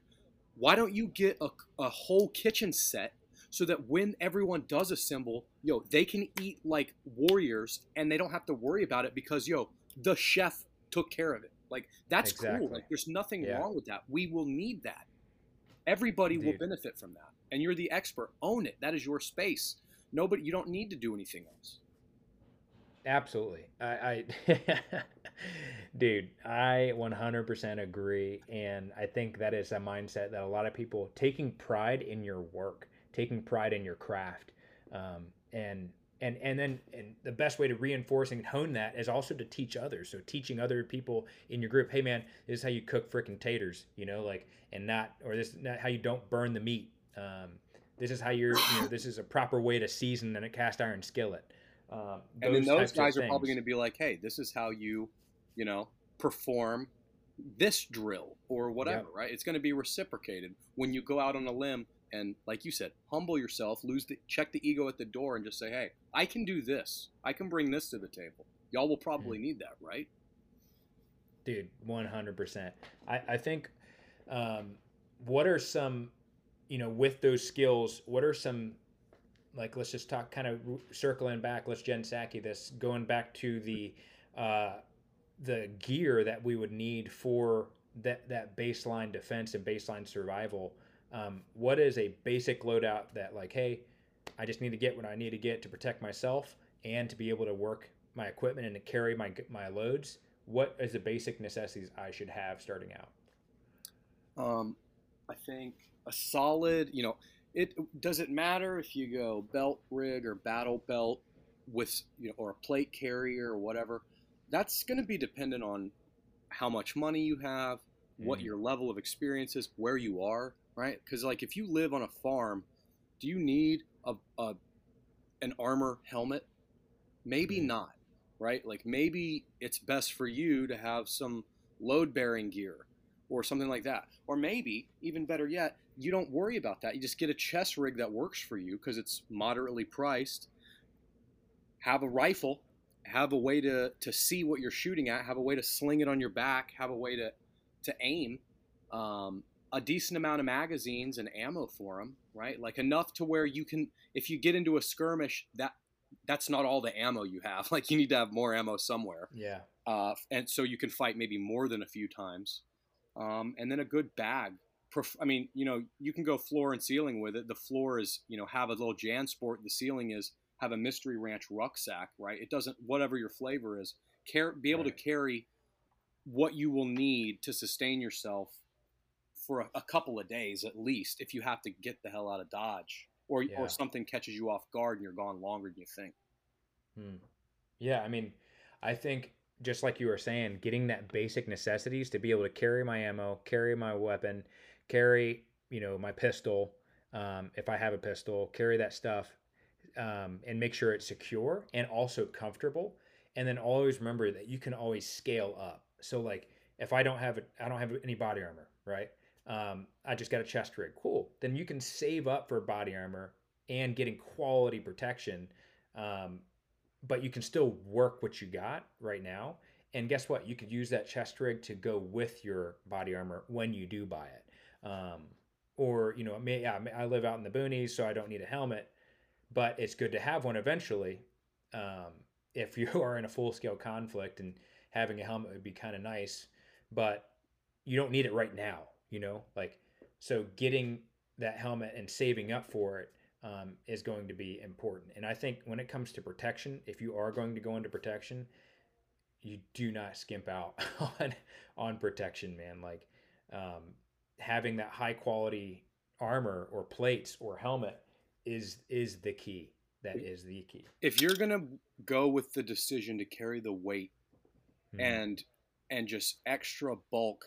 Speaker 2: Why don't you get a, a whole kitchen set so that when everyone does assemble, yo, they can eat like warriors and they don't have to worry about it because, yo, the chef took care of it. Like, that's exactly. cool. Like, there's nothing yeah. wrong with that. We will need that. Everybody Dude. will benefit from that and you're the expert. Own it. That is your space. Nobody, you don't need to do anything else.
Speaker 1: Absolutely. I, I [LAUGHS] dude, I 100% agree. And I think that is a mindset that a lot of people taking pride in your work, taking pride in your craft. Um, and, and, and then and the best way to reinforce and hone that is also to teach others. So teaching other people in your group, hey man, this is how you cook freaking taters, you know, like, and not, or this is not how you don't burn the meat um, this is how you're, you know, this is a proper way to season in a cast iron skillet. Um,
Speaker 2: and then those guys are probably going to be like, hey, this is how you, you know, perform this drill or whatever, right? It's going to be reciprocated when you go out on a limb and, like you said, humble yourself, lose the, check the ego at the door, and just say, hey, I can do this. I can bring this to the table. Y'all will probably mm. need that, right?
Speaker 1: Dude, one hundred percent. I I think, um, what are some you know, with those skills, what are some like let's just talk kind of circling back let's jen Psaki this going back to the uh the gear that we would need for that that baseline defense and baseline survival um, what is a basic loadout that like hey i just need to get what i need to get to protect myself and to be able to work my equipment and to carry my my loads what is the basic necessities i should have starting out
Speaker 2: um, i think a solid, you know, it does it matter if you go belt rig or battle belt with you know or a plate carrier or whatever. That's going to be dependent on how much money you have, what mm-hmm. your level of experience is, where you are, right? Because like if you live on a farm, do you need a, a an armor helmet? Maybe mm-hmm. not, right? Like maybe it's best for you to have some load bearing gear or something like that. Or maybe, even better yet, you don't worry about that. You just get a chest rig that works for you because it's moderately priced. Have a rifle, have a way to, to see what you're shooting at, have a way to sling it on your back, have a way to, to aim. Um, a decent amount of magazines and ammo for them, right? Like enough to where you can, if you get into a skirmish, that that's not all the ammo you have. [LAUGHS] Like you need to have more ammo somewhere.
Speaker 1: Yeah.
Speaker 2: Uh, and so you can fight maybe more than a few times um, and then a good bag. I mean, you know, you can go floor and ceiling with it. The floor is, you know, have a little JanSport. The ceiling is have a Mystery Ranch rucksack, right? It doesn't, whatever your flavor is, care, be able right. to carry what you will need to sustain yourself for a, a, couple of days at least if you have to get the hell out of Dodge or, yeah. or something catches you off guard and you're gone longer than you think.
Speaker 1: Hmm. Yeah, I mean, I think just like you were saying, getting that basic necessities to be able to carry my ammo, carry my weapon, carry you know my pistol, um, if I have a pistol, carry that stuff, um, and make sure it's secure and also comfortable. And then always remember that you can always scale up. So like if I don't have it, I don't have any body armor, right? Um, I just got a chest rig. Cool. Then you can save up for body armor and getting quality protection. Um, but you can still work what you got right now. And guess what? You could use that chest rig to go with your body armor when you do buy it. Um, or, you know, may, yeah, I live out in the boonies, so I don't need a helmet, but it's good to have one eventually. Um, if [LAUGHS] you are in a full scale conflict and having a helmet would be kind of nice, but you don't need it right now, you know, like, so getting that helmet and saving up for it um, is going to be important. And I think when it comes to protection, if you are going to go into protection, you do not skimp out [LAUGHS] on on protection, man. Like um, having that high quality armor or plates or helmet is is the key. That is the key.
Speaker 2: If you're gonna go with the decision to carry the weight mm-hmm. and and just extra bulk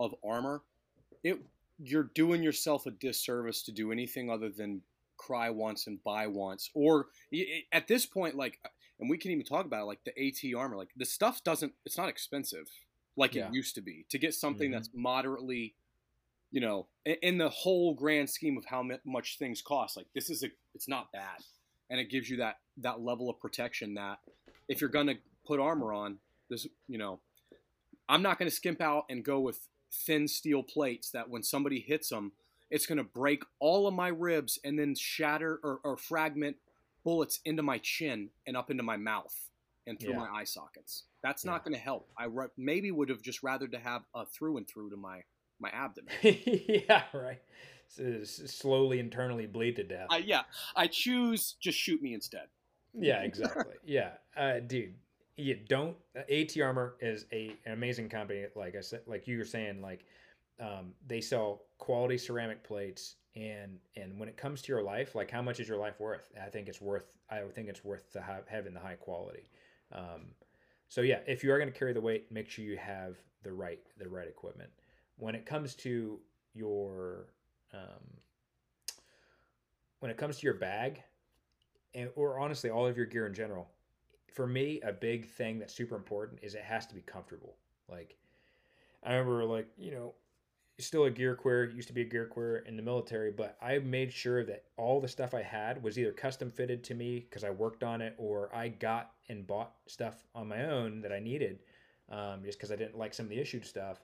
Speaker 2: of armor, it you're doing yourself a disservice to do anything other than cry once and buy once. Or at this point, like, and we can even talk about it, like the AT armor. Like the stuff doesn't, it's not expensive like yeah. it used to be. To get something mm-hmm. that's moderately, you know, in the whole grand scheme of how much things cost, like this is a, it's not bad, and it gives you that that level of protection that if you're gonna put armor on, this, you know, I'm not gonna skimp out and go with thin steel plates that when somebody hits them it's going to break all of my ribs and then shatter or, or, fragment bullets into my chin and up into my mouth and through yeah. my eye sockets. That's yeah. not going to help. I re- maybe would have just rather to have a through and through to my my abdomen. [LAUGHS]
Speaker 1: yeah, right. So slowly internally bleed to death.
Speaker 2: I, yeah, I choose just shoot me instead.
Speaker 1: Yeah, exactly. yeah, uh, dude. You don't. AT Armor is a an amazing company. Like I said, like you were saying, like um, they sell quality ceramic plates and and when it comes to your life like how much is your life worth i think it's worth i think it's worth the high, having the high quality um, so yeah if you are going to carry the weight make sure you have the right the right equipment when it comes to your um, when it comes to your bag and or honestly all of your gear in general for me a big thing that's super important is it has to be comfortable. Like i remember like you know still a gear queer, used to be a gear queer in the military, but I made sure that all the stuff I had was either custom fitted to me because I worked on it or I got and bought stuff on my own that I needed um, just because I didn't like some of the issued stuff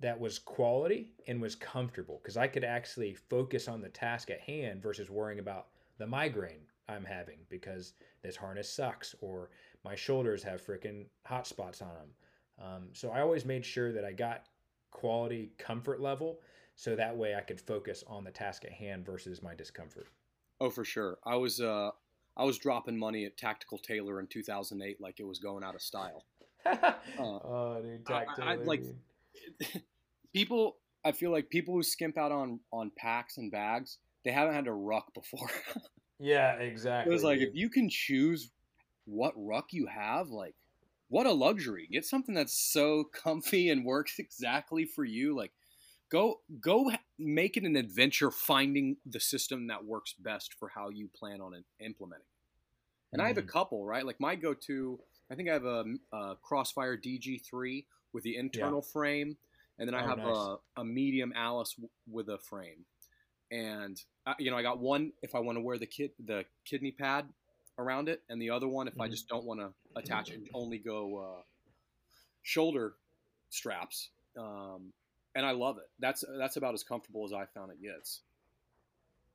Speaker 1: that was quality and was comfortable because I could actually focus on the task at hand versus worrying about the migraine I'm having because this harness sucks or my shoulders have freaking hot spots on them. Um, so I always made sure that I got quality comfort level so that way I could focus on the task at hand versus my discomfort.
Speaker 2: Oh, for sure. I was uh I was dropping money at Tactical Tailor in 2008 like it was going out of style. [LAUGHS]
Speaker 1: uh, oh, dude, Tactical. I, I,
Speaker 2: like [LAUGHS] people I feel like people who skimp out on on packs and bags, they haven't had to ruck before. [LAUGHS]
Speaker 1: yeah, exactly.
Speaker 2: It was like if you can choose what ruck you have, like what a luxury. Get something that's so comfy and works [LAUGHS] exactly for you. Like go go make it an adventure finding the system that works best for how you plan on implementing. And mm-hmm. I have a mm-hmm. couple, right? Like my go-to, I think I have a, a Crossfire DG3 with the internal yeah. frame, and then I oh, have nice. a, a medium Alice w- with a frame. And uh, you know, I got one if I want to wear the kid the kidney pad around it, and the other one if mm-hmm. I just don't want to attach and only go uh, shoulder straps. Um, and I love it. That's that's about as comfortable as I found it gets.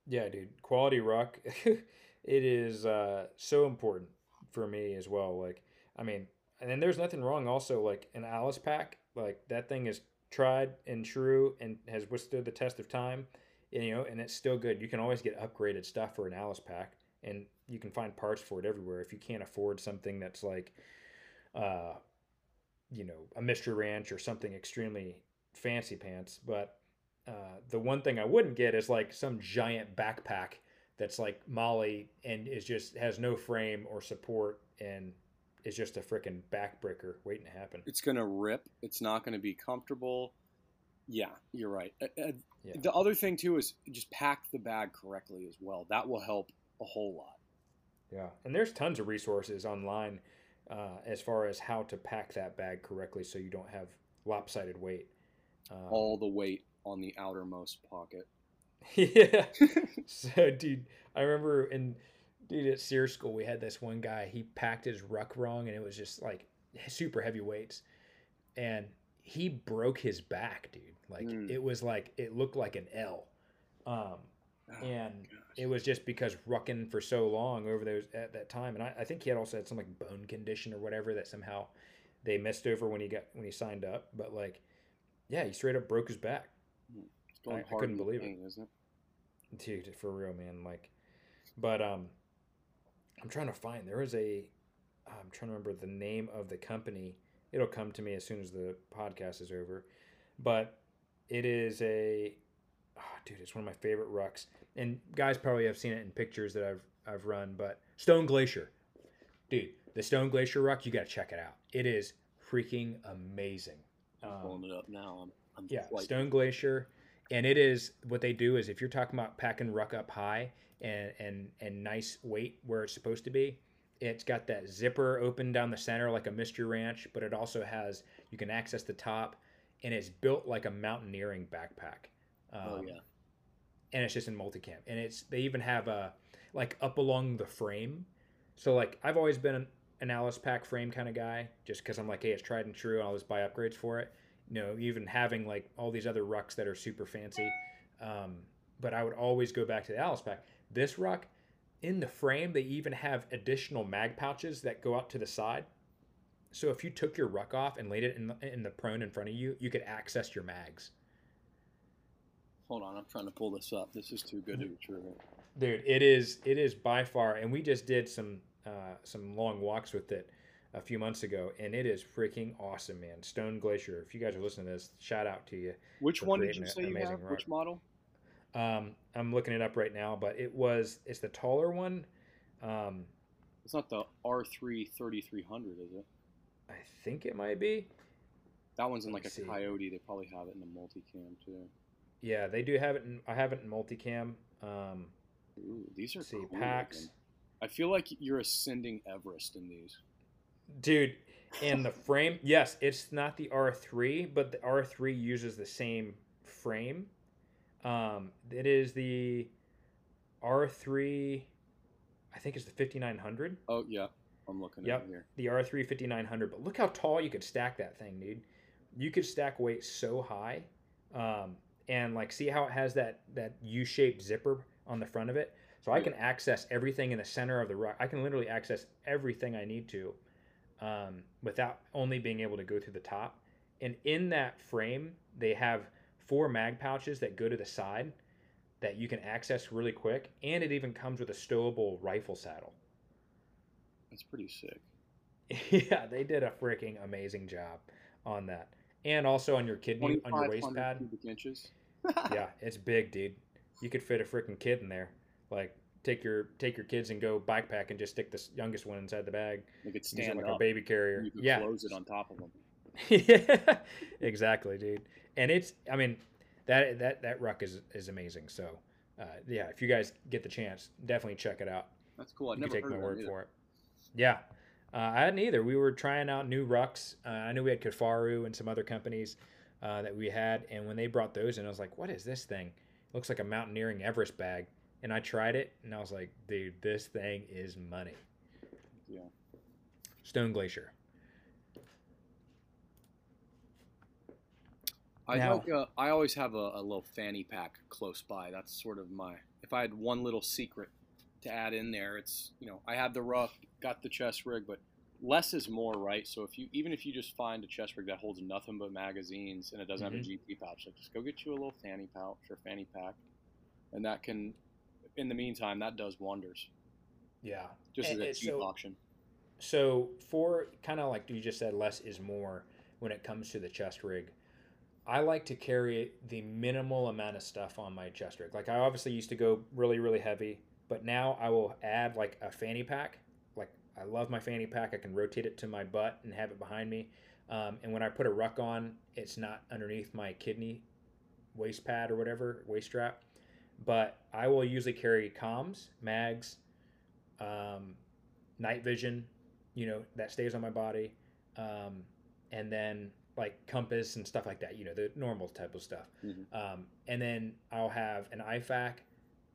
Speaker 1: Yeah, dude, quality ruck. [LAUGHS] it is uh, so important for me as well. Like, I mean, and then there's nothing wrong. Also, like an Alice pack, like that thing is tried and true and has withstood the test of time. You know, and it's still good. You can always get upgraded stuff for an Alice pack and you can find parts for it everywhere. If you can't afford something that's like, uh, you know, a Mystery Ranch or something extremely fancy pants, but uh, the one thing I wouldn't get is like some giant backpack that's like MOLLE and is just has no frame or support and is just a freaking backbreaker waiting to happen.
Speaker 2: It's gonna rip. It's not gonna be comfortable. Yeah, you're right.
Speaker 1: Yeah.
Speaker 2: The other thing too is just pack the bag correctly as well. That will help a whole lot.
Speaker 1: Yeah, and there's tons of resources online uh, as far as how to pack that bag correctly so you don't have lopsided weight. Um,
Speaker 2: All the weight on the outermost pocket. [LAUGHS]
Speaker 1: yeah. [LAUGHS] so, dude, I remember in dude at SERE school we had this one guy. He packed his ruck wrong, and it was just like super heavy weights, and he broke his back, dude. Like
Speaker 2: Mm.
Speaker 1: it was like it looked like an L. Um,
Speaker 2: Oh,
Speaker 1: and
Speaker 2: gosh.
Speaker 1: it was just because rucking for so long over those at that time, and I, I think he had also had some like bone condition or whatever that somehow they missed over when he got when he signed up. But like, yeah, he straight up broke his back, I- I couldn't believe it.
Speaker 2: Isn't it?
Speaker 1: dude, for real, man. Like, but um, I'm trying to find there was a, I'm trying to remember the name of the company. It'll come to me as soon as the podcast is over, but it is a, oh, dude, it's one of my favorite rucks. And guys probably have seen it in pictures that I've I've run, but Stone Glacier, dude, the Stone Glacier ruck, you got to check it out. It is freaking amazing.
Speaker 2: I'm
Speaker 1: Um,
Speaker 2: pulling it up now. I'm, I'm
Speaker 1: yeah, Stone Glacier, and it is what they do is if you're talking about packing ruck up high and and and nice weight where it's supposed to be, it's got that zipper open down the center like a Mystery Ranch, but it also has you can access the top, and it's built like a mountaineering backpack.
Speaker 2: Oh
Speaker 1: Um,
Speaker 2: yeah.
Speaker 1: and it's just in multicam, and it's they even have a like up along the frame. So like I've always been an, an Alice Pack frame kind of guy, just because I'm like, hey, it's tried and true, and I'll just buy upgrades for it. You know, even having like all these other rucks that are super fancy, um, but I would always go back to the Alice Pack. This ruck, in the frame, they even have additional mag pouches that go out to the side. So if you took your ruck off and laid it in the, in the prone in front of you, you could access your mags.
Speaker 2: Hold on, I'm trying to pull this up. This is too good to be true.
Speaker 1: dude it is it is by far and we just did some uh, some long walks with it a few months ago and it is freaking awesome man stone glacier if you guys are listening to this shout out to you
Speaker 2: Which one did you say you have?
Speaker 1: rock.
Speaker 2: Which model?
Speaker 1: Um, i'm looking it up right now but it was it's the taller one um,
Speaker 2: It's not the R3 3300, is it?
Speaker 1: i think it might be
Speaker 2: That one's in
Speaker 1: Let
Speaker 2: like a
Speaker 1: see.
Speaker 2: Coyote. They probably have it in a multicam too.
Speaker 1: yeah they do have it in, i have it in multicam um,
Speaker 2: Ooh, these are
Speaker 1: see
Speaker 2: cool
Speaker 1: packs
Speaker 2: looking. I feel like you're ascending Everest in these.
Speaker 1: dude and the frame yes it's not the r3 but the r3 uses the same frame um it is the r3 i think it's the 5900
Speaker 2: Oh yeah, I'm looking
Speaker 1: Yep.
Speaker 2: at it here.
Speaker 1: the r3 5900 but look how tall you could stack that thing dude. You could stack weight so high um and like see how it has that that u-shaped zipper on the front of it? So i can access everything in the center of the rock i can literally access everything i need to um, without only being able to go through the top. And in that frame they have four mag pouches that go to the side that you can access really quick and it even comes with a stowable rifle saddle
Speaker 2: That's pretty sick. [LAUGHS]
Speaker 1: yeah they did a freaking amazing job on that and also on your kidney on your waist pad
Speaker 2: inches. [LAUGHS]
Speaker 1: yeah, it's big, dude. You could fit a freaking kid in there. Like take your take your kids and go backpack and just stick the youngest one inside the bag.
Speaker 2: They could stand
Speaker 1: like
Speaker 2: up.
Speaker 1: a baby carrier.
Speaker 2: You could
Speaker 1: Yeah,
Speaker 2: close it on top of them. [LAUGHS]
Speaker 1: yeah, exactly, dude. And it's, I mean, that that that ruck is is amazing. So, uh, yeah, if you guys get the chance, definitely check it out.
Speaker 2: That's cool. I've
Speaker 1: you can
Speaker 2: never
Speaker 1: take
Speaker 2: heard
Speaker 1: my
Speaker 2: of
Speaker 1: word
Speaker 2: either.
Speaker 1: for it. Yeah, uh, I hadn't either. We were trying out new rucks. Uh, I knew we had Kifaru and some other companies uh, that we had, and when they brought those in, I was like, "What is this thing? It looks like a mountaineering Everest bag." And I tried it, and I was like, "Dude, this thing is money."
Speaker 2: Yeah.
Speaker 1: Stone Glacier.
Speaker 2: I
Speaker 1: Now-
Speaker 2: like. Uh, I always have a, a little fanny pack close by. That's sort of my. If I had one little secret to add in there, it's you know I have the ruck, got the chest rig, but less is more, right? So if you even if you just find a chest rig that holds nothing but magazines and it doesn't have a GP pouch, like just go get you a little fanny pouch or fanny pack, and that can, in the meantime, that does wonders.
Speaker 1: Yeah.
Speaker 2: Just as a cheap
Speaker 1: so-
Speaker 2: option.
Speaker 1: So for kind of like you just said, less is more when it comes to the chest rig. I like to carry the minimal amount of stuff on my chest rig. Like I obviously used to go really really heavy, but now I will add like a fanny pack, like I love my fanny pack. I can rotate it to my butt and have it behind me. Um, and when I put a ruck on, it's not underneath my kidney waist pad or whatever waist strap. But I will usually carry comms, mags, um, night vision, you know, that stays on my body, um, and then like compass and stuff like that. You know, the normal type of stuff.
Speaker 2: Mhm.
Speaker 1: Um, and then I'll have an IFAK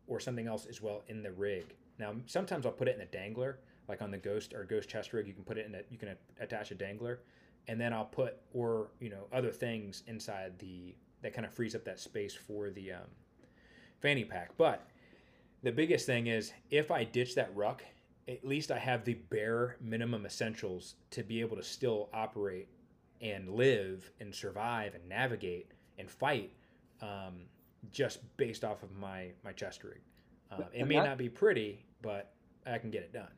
Speaker 1: or something else as well in the rig. Now, sometimes I'll put it in a dangler, like on the Ghost or Ghost chest rig. You can put it in a, you can a- attach a dangler, and then I'll put or you know other things inside the that kind of frees up that space for the um, fanny pack. But the biggest thing is if I ditch that ruck, at least I have the bare minimum essentials to be able to still operate and live and survive and navigate and fight um, just based off of my my chest rig. Um, it may
Speaker 2: that-
Speaker 1: not be pretty, but I can get it done.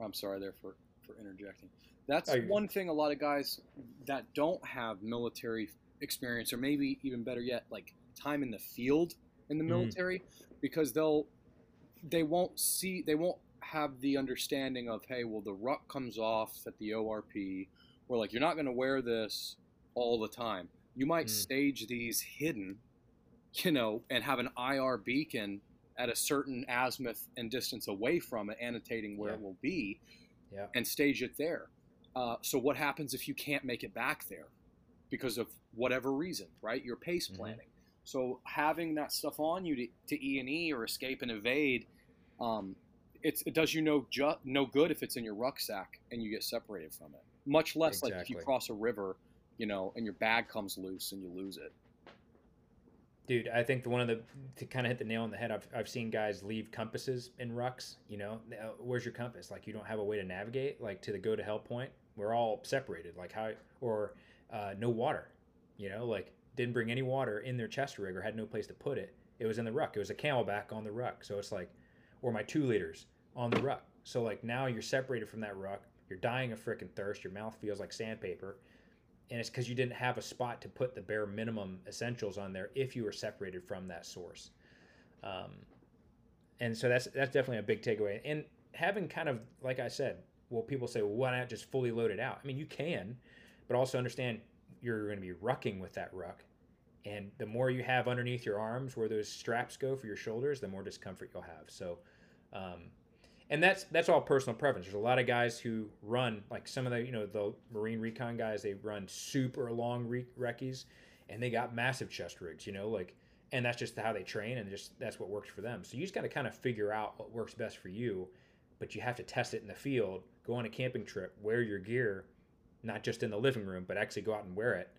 Speaker 2: I'm sorry there for, for interjecting. That's
Speaker 1: Oh,
Speaker 2: one thing a lot of guys that don't have military experience, or maybe even better yet, like time in the field in the
Speaker 1: Mhm.
Speaker 2: military, because they'll they won't see they won't have the understanding of hey, well the ruck comes off at the ORP, or like you're not going to wear this all the time. You might
Speaker 1: Mm.
Speaker 2: stage these hidden, you know, and have an IR beacon at a certain azimuth and distance away from it, annotating where
Speaker 1: Yeah.
Speaker 2: it will be,
Speaker 1: Yeah.
Speaker 2: and stage it there. Uh, so what happens if you can't make it back there because of whatever reason, right? Your pace
Speaker 1: Mhm.
Speaker 2: planning. So having that stuff on you to, to E and E or escape and evade, um, it's, it does you no ju- no good if it's in your rucksack and you get separated from it. Much less like if you cross a river, you know, and your bag comes loose and you lose it.
Speaker 1: Dude, I think the one of the to kind of hit the nail on the head. I've, I've seen guys leave compasses in rucks. You know, where's your compass? Like you don't have a way to navigate like to the go to hell point. We're all separated. Like how or uh, no water. You know, like didn't bring any water in their chest rig or had no place to put it. It was in the ruck. It was a CamelBak on the ruck. So it's like, or my two liters on the ruck. So like now you're separated from that ruck. You're dying of frickin' thirst. Your mouth feels like sandpaper and it's because you didn't have a spot to put the bare minimum essentials on there if you were separated from that source. Um, and so that's that's definitely a big takeaway. And having kind of like I said, well, people say, well, why not just fully load it out? I mean, you can, but also understand you're going to be rucking with that ruck, and the more you have underneath your arms where those straps go for your shoulders, the more discomfort you'll have. So. Um, and that's that's all personal preference. There's a lot of guys who run like some of the you know the Marine Recon guys. They run super long re- recce's, and they got massive chest rigs. You know, like, and that's just how they train, and just that's what works for them. So you just got to kind of figure out what works best for you, but you have to test it in the field. Go on a camping trip, wear your gear, not just in the living room, but actually go out and wear it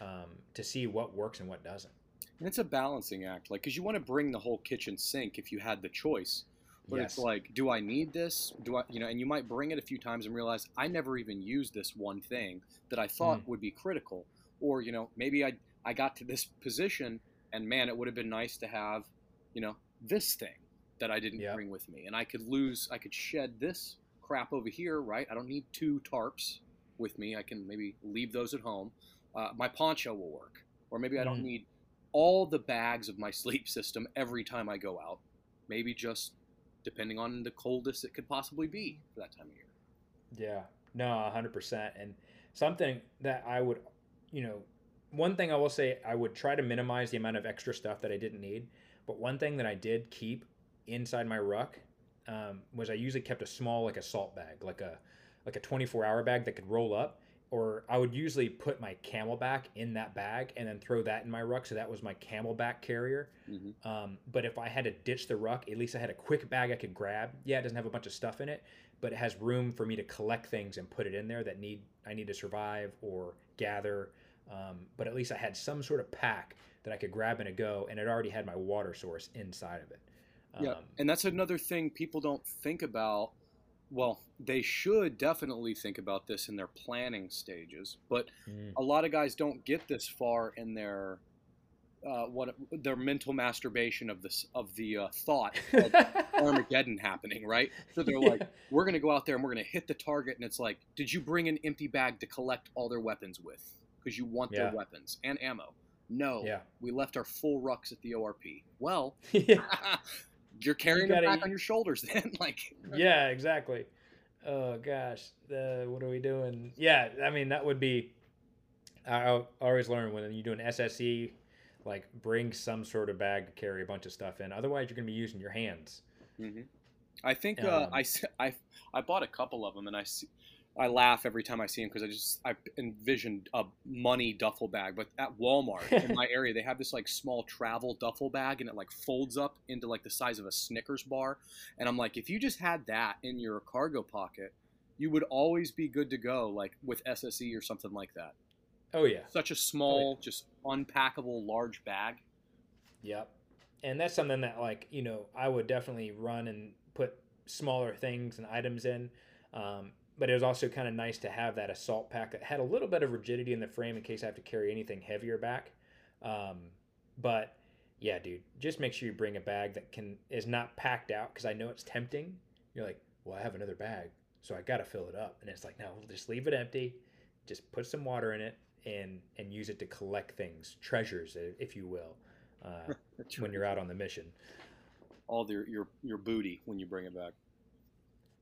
Speaker 1: um, to see what works and what doesn't.
Speaker 2: And it's a balancing act, like because you want to bring the whole kitchen sink if you had the choice. But
Speaker 1: yes.
Speaker 2: it's like, do I need this? Do I, you know? And you might bring it a few times and realize I never even used this one thing that I thought
Speaker 1: Mm.
Speaker 2: would be critical. Or you know, maybe I I got to this position and man, it would have been nice to have, you know, this thing that I didn't
Speaker 1: Yeah.
Speaker 2: bring with me, and I could lose, I could shed this crap over here, right? I don't need two tarps with me. I can maybe leave those at home. Uh, my poncho will work, or maybe I don't
Speaker 1: Mm.
Speaker 2: need all the bags of my [LAUGHS] sleep system every time I go out. Maybe just depending on the coldest it could possibly be for that time of year.
Speaker 1: Yeah, no, hundred percent. And something that I would, you know, one thing I will say, I would try to minimize the amount of extra stuff that I didn't need. But one thing that I did keep inside my ruck um, was I usually kept a small like a salt bag, like a like a twenty four hour bag that could roll up. Or I would usually put my CamelBak in that bag and then throw that in my ruck, so that was my CamelBak carrier.
Speaker 2: Mm-hmm.
Speaker 1: Um, but if I had to ditch the ruck, at least I had a quick bag I could grab. Yeah, it doesn't have a bunch of stuff in it, but it has room for me to collect things and put it in there that need I need to survive or gather. Um, but at least I had some sort of pack that I could grab and a go, and it already had my water source inside of it. Um,
Speaker 2: Yeah, and that's another thing people don't think about. Well, they should definitely think about this in their planning stages, but
Speaker 1: mm,
Speaker 2: a lot of guys don't get this far in their uh, what their mental masturbation of this of the uh, thought of [LAUGHS] Armageddon happening, right? So they're like,
Speaker 1: Yeah.
Speaker 2: we're going to go out there and we're going to hit the target, and it's like, did you bring an empty bag to collect all their weapons with? Because you want
Speaker 1: Yeah.
Speaker 2: their weapons and ammo. No,
Speaker 1: yeah,
Speaker 2: we left our full rucks at the ORP. Well, [LAUGHS] [LAUGHS] you're carrying
Speaker 1: gotta-
Speaker 2: them back on your shoulders [LAUGHS] then. like,
Speaker 1: yeah, exactly. oh gosh, the what are we doing? Yeah, I mean that would be. I always learn when you do an SSE, like bring some sort of bag to carry a bunch of stuff in. Otherwise, you're going to be using your hands.
Speaker 2: Mm-hmm. I think uh, um, I, I I bought a couple of them, and I see, I laugh every time I see him because I just I envisioned a money duffel bag. But at Walmart in my [LAUGHS] area, they have this like small travel duffel bag, and it like folds up into like the size of a Snickers bar. And I'm like, if you just had that in your cargo pocket, you would always be good to go, like with SSE or something like that.
Speaker 1: Oh yeah,
Speaker 2: such a small, oh, yeah. just unpackable large bag.
Speaker 1: Yep, and that's something that like you know I would definitely run and put smaller things and items in. Um, but it was also kind of nice to have that assault pack that had a little bit of rigidity in the frame in case I have to carry anything heavier back. Um, but yeah, dude, just make sure you bring a bag that can is not packed out because I know it's tempting. You're like, well, I have another bag, so I got to fill it up, and it's like, no, just leave it empty. Just put some water in it and and use it to collect things, treasures, if you will, uh, [LAUGHS] when you're out on the mission.
Speaker 2: All your your your booty when you bring it back.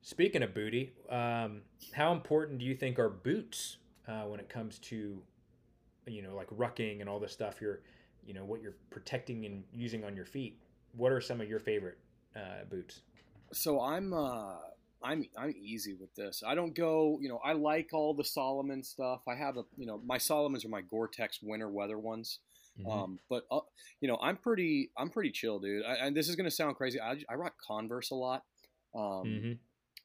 Speaker 1: Speaking of booty, um, how important do you think are boots uh, when it comes to, you know, like rucking and all this stuff? You're, you know, what you're protecting and using on your feet. What are some of your favorite uh, boots?
Speaker 2: So I'm, uh, I'm, I'm easy with this. I don't go, you know, I like all the Salomon stuff. I have a, you know, my Salomons are my Gore-Tex winter weather ones. Mm-hmm. Um, but uh, you know, I'm pretty, I'm pretty chill, dude. I, and this is gonna sound crazy. I, I rock Converse a lot. Um, mm-hmm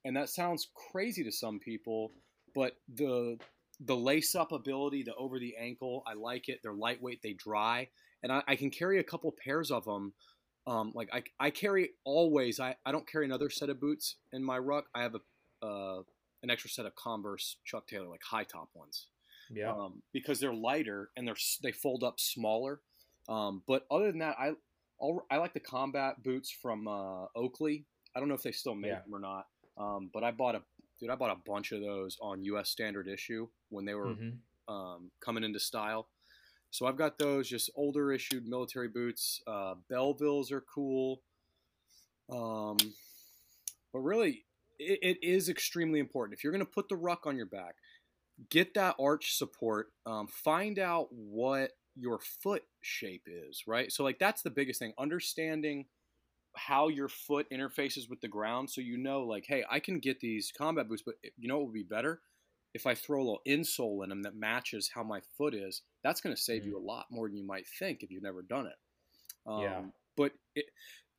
Speaker 2: and that sounds crazy to some people, but the the lace up ability, the over the ankle, I like it. They're lightweight, they dry, and I, I can carry a couple pairs of them. Um, like I, I carry always. I, I don't carry another set of boots in my ruck. I have a uh, an extra set of Converse Chuck Taylor, like high top ones.
Speaker 1: Yeah.
Speaker 2: Um, because they're lighter and they're they fold up smaller. Um, but other than that, I I'll, i like the combat boots from uh, Oakley. I don't know if they still make yeah. them or not. Um, but I bought a dude, I bought a bunch of those on U.S. Standard issue when they were mm-hmm. um, coming into style. So I've got those just older issued military boots. Uh, Bellevilles are cool. Um, but really, it, it is extremely important. If you're going to put the ruck on your back, get that arch support. Um, find out what your foot shape is, right? So, like, that's the biggest thing. Understanding how your foot interfaces with the ground so you know like hey i can get these combat boots but you know what would be better? If i throw a little insole in them that matches how my foot is that's going to save mm-hmm. you a lot more than you might think if you've never done it. Um, yeah but it,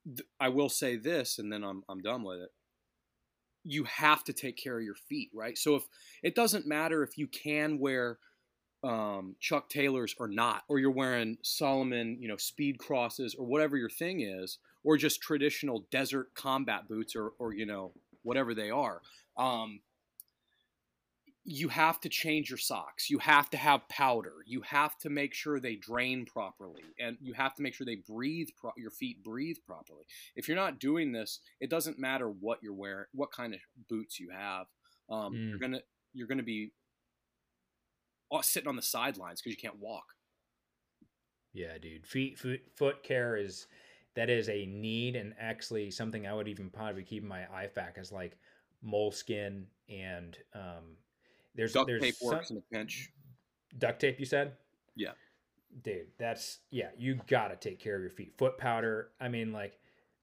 Speaker 2: th- i will say this and then I'm, I'm done with it. You have to take care of your feet right? So if it doesn't matter if you can wear um, Chuck Taylors or not, or you're wearing Salomon, you know, speed crosses or whatever your thing is, or just traditional desert combat boots or, or you know whatever they are um, you have to change your socks. You have to have powder. You have to make sure they drain properly and you have to make sure they breathe pro- your feet breathe properly. If you're not doing this it doesn't matter what you're wearing what kind of boots you have. Um, mm. you're gonna you're gonna be sitting on the sidelines because you can't walk.
Speaker 1: Yeah dude. Feet foot, foot care is that is a need and actually something I would even probably keep in my IFAK as like moleskin and um, there's
Speaker 2: duct
Speaker 1: there's
Speaker 2: tape some, works in a pinch.
Speaker 1: Duct tape, you said?
Speaker 2: Yeah,
Speaker 1: dude, that's yeah. You gotta take care of your feet. Foot powder. I mean, like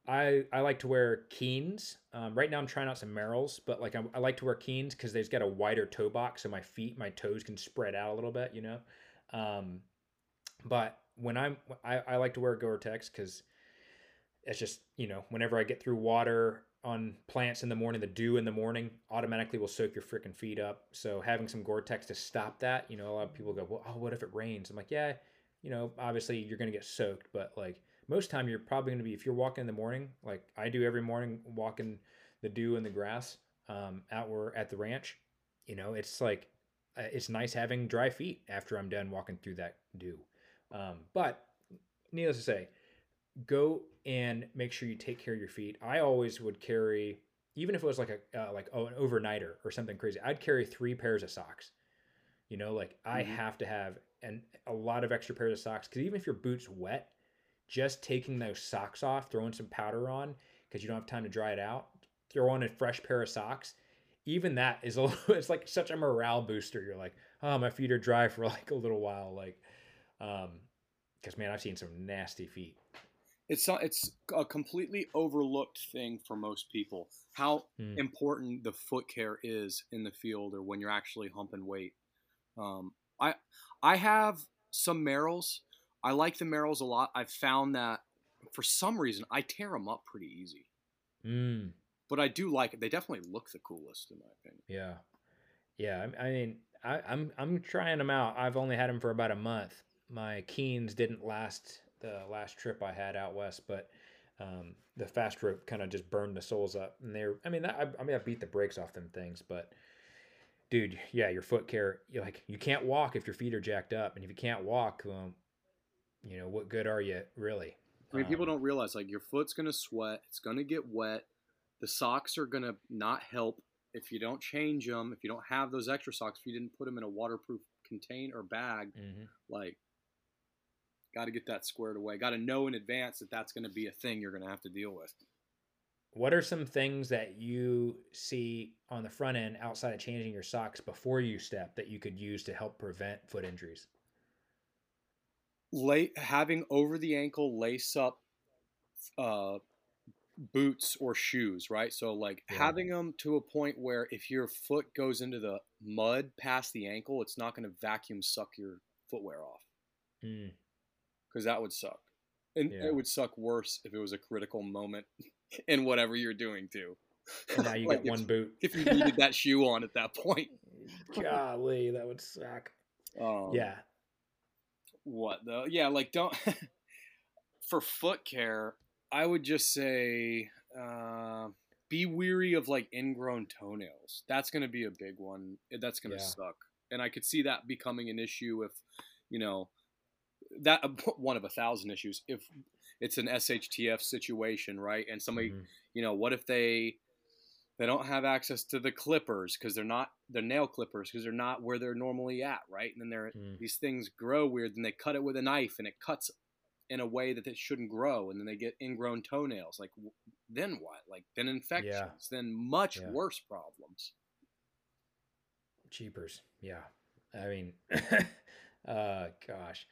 Speaker 1: I I like to wear Keens. Um, right now I'm trying out some Merrells, but like I, I like to wear Keens because they've got a wider toe box, so my feet, my toes can spread out a little bit, you know. Um, but when I'm I, I like to wear Gore-Tex because it's just you know whenever I get through water on plants in the morning, the dew in the morning automatically will soak your freaking feet up. So having some Gore-Tex to stop that, you know, a lot of people go, well, oh, what if it rains? I'm like, yeah, you know, obviously you're gonna get soaked, but like most time you're probably gonna be if you're walking in the morning, like I do every morning, walking the dew in the grass um, out where at the ranch. You know, it's like uh, it's nice having dry feet after I'm done walking through that dew. Um, but needless to say, go and make sure you take care of your feet. I always would carry, even if it was like a uh, like oh an overnighter or something crazy. I'd carry three pairs of socks. You know, like mm-hmm. I have to have and a lot of extra pairs of socks because even if your boots wet, just taking those socks off, throwing some powder on because you don't have time to dry it out, throw on a fresh pair of socks. even that is a [LAUGHS] little, it's like such a morale booster. You're like, oh, my feet are dry for like a little while, like, um, because man, I've seen some nasty feet.
Speaker 2: It's not, it's a completely overlooked thing for most people. How
Speaker 1: Hmm.
Speaker 2: important the foot care is in the field or when you're actually humping weight. Um, I I have some Merrells. I like the Merrells a lot. I've found that for some reason I tear them up pretty easy,
Speaker 1: Mm,
Speaker 2: but I do like it. They definitely look the coolest in my opinion.
Speaker 1: yeah, yeah. I, I mean, I, I'm I'm trying them out. I've only had them for about a month. My Keens didn't last the last trip I had out west, but um, the fast rope kind of just burned the soles up, and they're. I mean, I, I mean, I beat the brakes off them things, but dude, yeah, your foot care. You like you can't walk if your feet are jacked up, and if you can't walk, well, you know what good are you really?
Speaker 2: I mean, people
Speaker 1: Um,
Speaker 2: don't realize like your foot's gonna sweat. It's gonna get wet. The socks are gonna not help if you don't change them. If you don't have those extra socks, if you didn't put them in a waterproof container or bag,
Speaker 1: mhm.
Speaker 2: like, got to get that squared away. Got to know in advance that that's gonna be a thing you're gonna have to deal with.
Speaker 1: What are some things that you see on the front end outside of changing your socks before you step that you could use to help prevent foot injuries?
Speaker 2: lay having over the ankle lace up uh boots or shoes right so like
Speaker 1: Yeah.
Speaker 2: having them to a point where if your foot goes into the mud past the ankle it's not going to vacuum suck your footwear off
Speaker 1: Mm,
Speaker 2: because that would suck and
Speaker 1: Yeah.
Speaker 2: it would suck worse if it was a critical moment [LAUGHS] in whatever you're doing too
Speaker 1: and now you [LAUGHS]
Speaker 2: Like
Speaker 1: get one
Speaker 2: if,
Speaker 1: boot.
Speaker 2: if you needed that shoe on at that point [LAUGHS]
Speaker 1: Golly, that would suck.
Speaker 2: um,
Speaker 1: yeah.
Speaker 2: what though yeah like don't for foot care i would just say uh, be weary of like ingrown toenails that's going to be a big one that's going to
Speaker 1: Yeah.
Speaker 2: suck and i could see that becoming an issue if you know that [LAUGHS] one of a thousand issues if it's an shtf situation right and somebody
Speaker 1: Mhm.
Speaker 2: you know what if they they don't have access to the clippers because they're not the nail clippers because they're not where they're normally at right and then they're
Speaker 1: Mm.
Speaker 2: these things grow weird and they cut it with a knife and it cuts in a way that it shouldn't grow and then they get ingrown toenails like then what like then infections then much
Speaker 1: Yeah.
Speaker 2: worse problems
Speaker 1: Cheapers. Yeah. I mean, [LAUGHS] uh, gosh.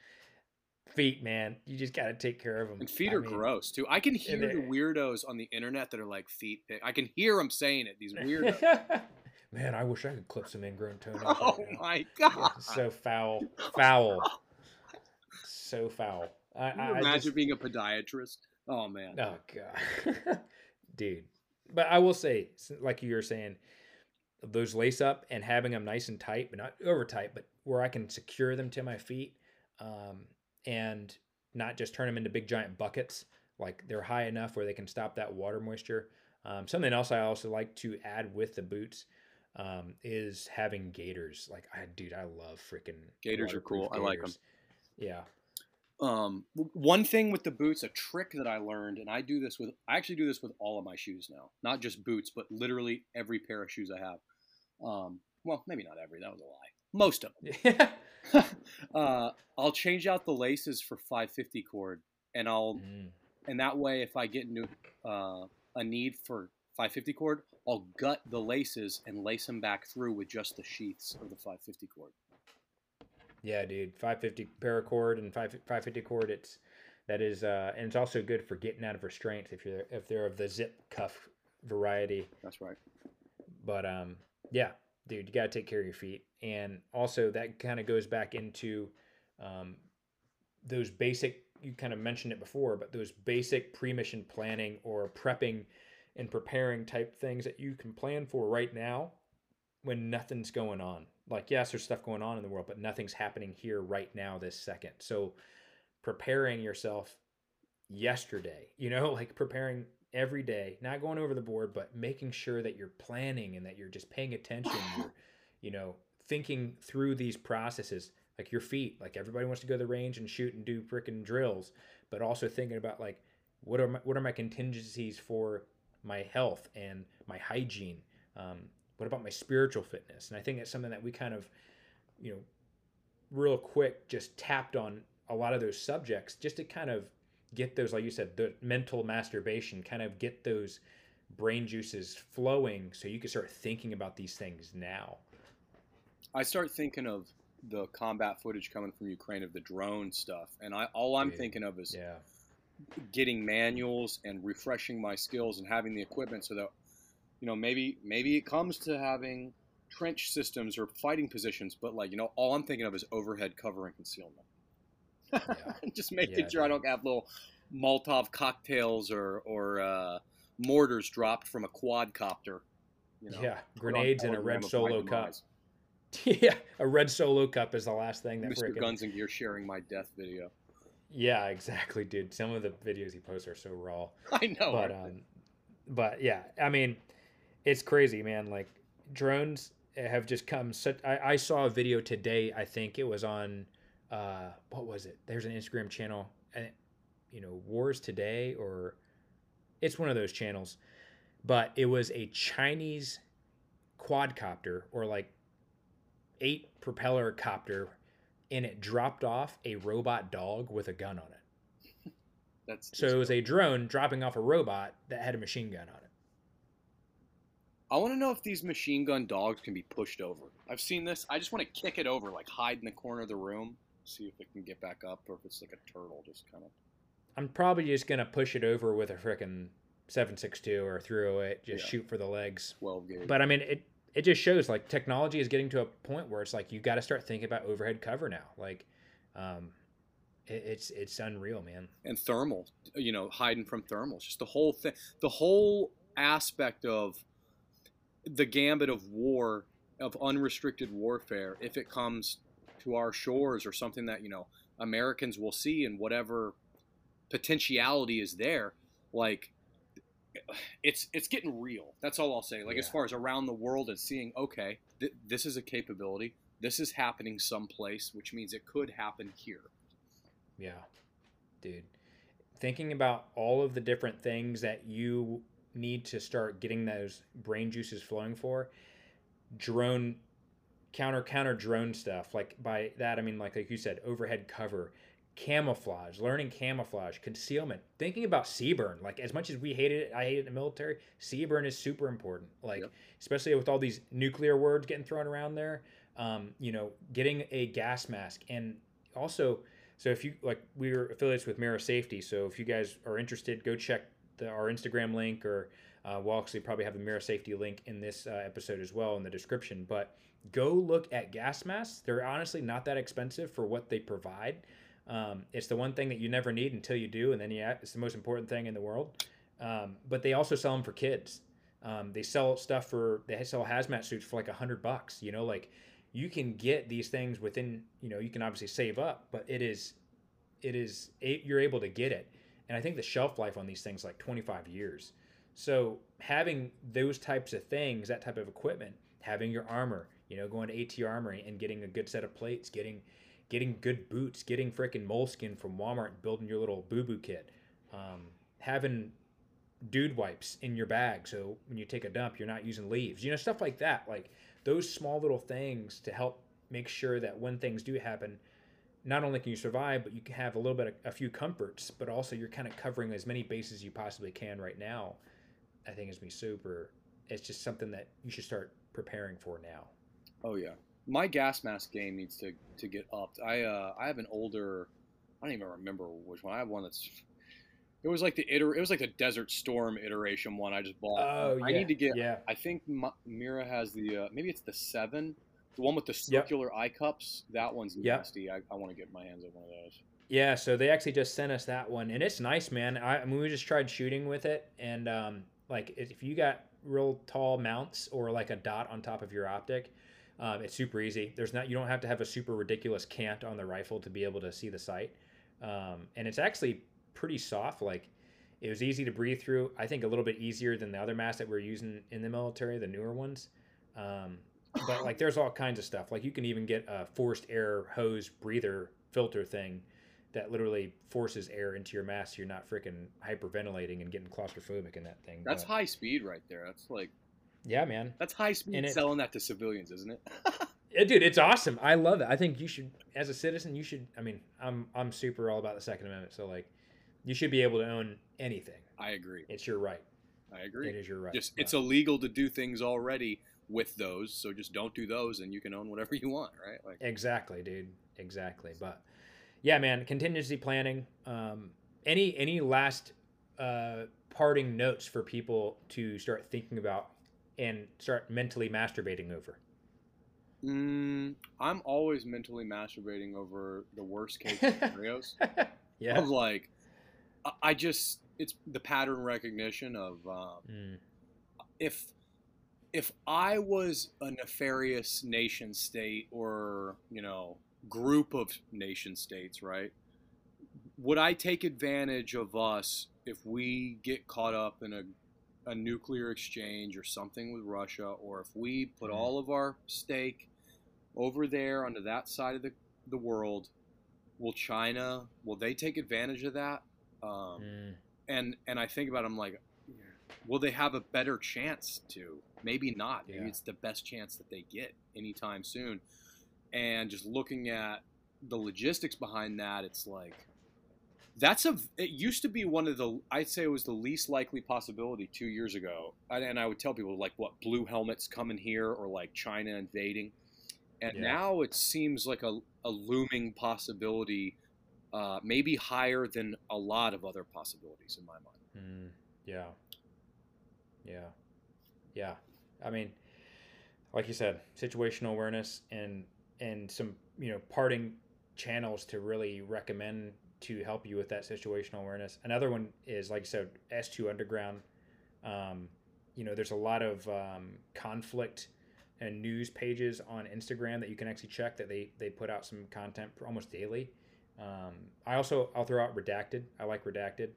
Speaker 1: Feet, man. You just got to take care of them.
Speaker 2: and feet are gross too i can hear the weirdos on the internet that are like feet pick i can hear them saying it these weirdos [LAUGHS]
Speaker 1: man, I wish I could clip some ingrown [LAUGHS] toenails.
Speaker 2: oh
Speaker 1: right
Speaker 2: my
Speaker 1: Yeah,
Speaker 2: god
Speaker 1: so foul, [LAUGHS] foul, so foul. I, I, I
Speaker 2: imagine
Speaker 1: just,
Speaker 2: being a podiatrist oh man
Speaker 1: oh god, dude. But I will say, like you were saying, those lace up and having them nice and tight, but not over tight, but where I can secure them to my feet, um, and not just turn them into big giant buckets. Like they're high enough where they can stop that water moisture. Um, something else I also like to add with the boots um, is having gaiters. Like I, dude, I love freaking
Speaker 2: Gaiters are cool.
Speaker 1: waterproof
Speaker 2: I like
Speaker 1: them. Yeah.
Speaker 2: Um, one thing with the boots, a trick that I learned, and I do this with, I actually do this with all of my shoes now, not just boots, but literally every pair of shoes I have. Um, well, maybe not every, that was a lie. Most of them. [LAUGHS] [LAUGHS] uh, I'll change out the laces for 550 cord, and I'll,
Speaker 1: Mm.
Speaker 2: and that way, if I get into uh, a need for 550 cord, I'll gut the laces and lace them back through with just the sheaths of the 550 cord.
Speaker 1: Yeah, dude. 550 paracord and 5 550 cord. It's that is, uh, and it's also good for getting out of restraints if you're if they're of the zip cuff variety.
Speaker 2: That's right.
Speaker 1: But um, yeah, dude, you got to take care of your feet, and also that kind of goes back into um, those basic. You kind of mentioned it before, but those basic pre-mission planning or prepping and preparing type things that you can plan for right now when nothing's going on. Like, yes, there's stuff going on in the world, but nothing's happening here right now, this second. So, preparing yourself yesterday, you know, [LAUGHS] like preparing every day, not going over the board, but making sure that you're planning and that you're just paying attention. [LAUGHS] You're, you know, thinking through these processes, like your feet. Like everybody wants to go to the range and shoot and do freaking drills, but also thinking about like what are my what are my contingencies for my health and my hygiene. Um, what about my spiritual fitness? And I think that's something that we kind of, you know, real quick just tapped on a lot of those subjects just to kind of get those, like you said, the mental masturbation, kind of get those brain juices flowing so you can start thinking about these things now.
Speaker 2: I start thinking of the combat footage coming from Ukraine of the drone stuff, and I all I'm
Speaker 1: Dude,
Speaker 2: thinking of is
Speaker 1: Yeah.
Speaker 2: getting manuals and refreshing my skills and having the equipment so that you know maybe maybe it comes to having trench systems or fighting positions, but like you know all I'm thinking of is overhead cover and concealment.
Speaker 1: Yeah. [LAUGHS]
Speaker 2: Just making
Speaker 1: Yeah,
Speaker 2: sure I don't have little Molotov cocktails or or uh, mortars dropped from a quadcopter. You know,
Speaker 1: yeah. Grenades in a red solo cup. [LAUGHS] yeah. A red solo cup is the last thing that
Speaker 2: Mr. Guns and Gear sharing my death video.
Speaker 1: Yeah, [LAUGHS] exactly, dude. Some of the videos he posts are so raw.
Speaker 2: I know.
Speaker 1: but um but yeah i mean it's crazy man like drones have just come such I, I saw a video today i think it was on uh what was it there's an instagram channel and you know wars today or it's one of those channels but it was a chinese quadcopter or like eight propeller copter and it dropped off a robot dog with a gun on it [LAUGHS]
Speaker 2: That's
Speaker 1: so it was a drone dropping off a robot that had a machine gun on it.
Speaker 2: I want to know if these machine gun dogs can be pushed over. I've seen this. I just want to kick it over, like hide in the corner of the room, see if it can get back up, or if it's like a turtle, just kind of.
Speaker 1: I'm probably just gonna push it over with a frickin' 762 or 308, just
Speaker 2: Yeah.
Speaker 1: shoot for the legs.
Speaker 2: 12 gauge.
Speaker 1: But I mean, it it just shows like technology is getting to a point where it's like you got to start thinking about overhead cover now. Like, um, it, it's it's unreal, man.
Speaker 2: and thermal, you know, hiding from thermals. Just the whole thing, the whole aspect of the gambit of war, of unrestricted warfare, if it comes to our shores or something that, you know, Americans will see and whatever potentiality is there, like it's it's getting real. That's all I'll say. Like as far as around the world and seeing, okay, th- this is a capability. This is happening someplace, which means it could happen here.
Speaker 1: Yeah, dude. Thinking about all of the different things that you need to start getting those brain juices flowing for, drone, counter counter drone stuff. Like by that I mean like like you said, overhead cover, camouflage, learning camouflage, concealment. Thinking about CBRN. Like as much as we hated it, I hated the military. CBRN is super important. Like
Speaker 2: Yep.
Speaker 1: especially with all these nuclear words getting thrown around there. Um, you know, getting a gas mask and also so if you like, we're affiliates with Mira Safety. So if you guys are interested, go check the, our Instagram link, or uh, we'll actually probably have a Mira Safety link in this uh, episode as well in the description. But go look at gas masks. They're honestly not that expensive for what they provide. Um, it's the one thing that you never need until you do, and then yeah, it's the most important thing in the world. Um, but they also sell them for kids. Um, they sell stuff for they sell hazmat suits for like a hundred bucks. You know, like you can get these things within you know you can obviously save up but it is it is a- you're able to get it and i think the shelf life on these things like 25 years so having those types of things that type of equipment having your armor you know going to at armory and getting a good set of plates getting getting good boots getting freaking moleskin from walmart building your little boo-boo kit um, having dude wipes in your bag. So when you take a dump you're not using leaves you know stuff like that. Like those small little things to help make sure that when things do happen not only can you survive but you can have a little bit of a few comforts but also you're kind of covering as many bases as you possibly can right now i think is me super. It's just something that you should start preparing for now
Speaker 2: Oh yeah, my gas mask game needs to to get upped. I uh I have an older, I don't even remember which one. I have one that's. It was like the iter. It was like the Desert Storm iteration one I just bought.
Speaker 1: oh
Speaker 2: I need to get.
Speaker 1: yeah
Speaker 2: I think Mi- Mira has the uh, maybe it's the seven, the one with the
Speaker 1: Yep.
Speaker 2: circular eye cups. That one's
Speaker 1: Yep.
Speaker 2: nasty. I, I want to get my hands on one of those.
Speaker 1: Yeah, so they actually just sent us that one, and it's nice, man. I, I mean, we just tried shooting with it, and um, like if you got real tall mounts or like a dot on top of your optic, um, it's super easy. There's not you don't have to have a super ridiculous cant on the rifle to be able to see the sight, um, and it's actually pretty soft. Like it was easy to breathe through. I think a little bit easier than the other masks that we're using in the military, the newer ones. Um, but [LAUGHS] like there's all kinds of stuff. Like you can even get a forced air hose breather filter thing that literally forces air into your mask so you're not freaking hyperventilating and getting claustrophobic in that thing.
Speaker 2: That's
Speaker 1: But,
Speaker 2: high speed right there. That's like
Speaker 1: Yeah, man.
Speaker 2: that's high speed
Speaker 1: And it-
Speaker 2: selling that to civilians, isn't it? [LAUGHS]
Speaker 1: Dude, it's awesome. I love it. I think you should as a citizen, you should I mean, I'm I'm super all about the second amendment, so like you should be able to own anything.
Speaker 2: I agree.
Speaker 1: It's your right.
Speaker 2: I agree.
Speaker 1: It is your right.
Speaker 2: Just it's illegal to do things already with those, so just don't do those, and you can own whatever you want, right? Like,
Speaker 1: Exactly, dude. Exactly. But yeah, man, contingency planning. Um, any any last uh, parting notes for people to start thinking about and start mentally masturbating over?
Speaker 2: mm, I'm always mentally masturbating over the worst case [LAUGHS] scenarios.
Speaker 1: yeah.
Speaker 2: Of like, I- just it's the pattern recognition of um,
Speaker 1: Mm,
Speaker 2: if if I was a nefarious nation state or you know group of nation states, right? Would I take advantage of us if we get caught up in a a nuclear exchange or something with Russia, or if we put
Speaker 1: Mhm.
Speaker 2: all of our stake over there onto that side of the, the world, will China will they take advantage of that? Um,
Speaker 1: mm,
Speaker 2: and and I think about it, I'm like, will they have a better chance to? Maybe not. Maybe
Speaker 1: Yeah.
Speaker 2: it's the best chance that they get anytime soon. And just looking at the logistics behind that, it's like that's a. It used to be one of the. I'd say it was the least likely possibility two years ago. And, and I would tell people like, what blue helmets coming here or like China invading. And
Speaker 1: Yeah.
Speaker 2: now it seems like a, a looming possibility, uh, maybe higher than a lot of other possibilities in my mind.
Speaker 1: mm, yeah. Yeah. Yeah. I mean, like you said, situational awareness and and some you know parting channels to really recommend to help you with that situational awareness. Another one is like I said, S2 Underground. Um, you know, there's a lot of um, conflict and news pages on Instagram that you can actually check that they they put out some content almost daily. Um, I also I'll throw out Redacted. I like Redacted.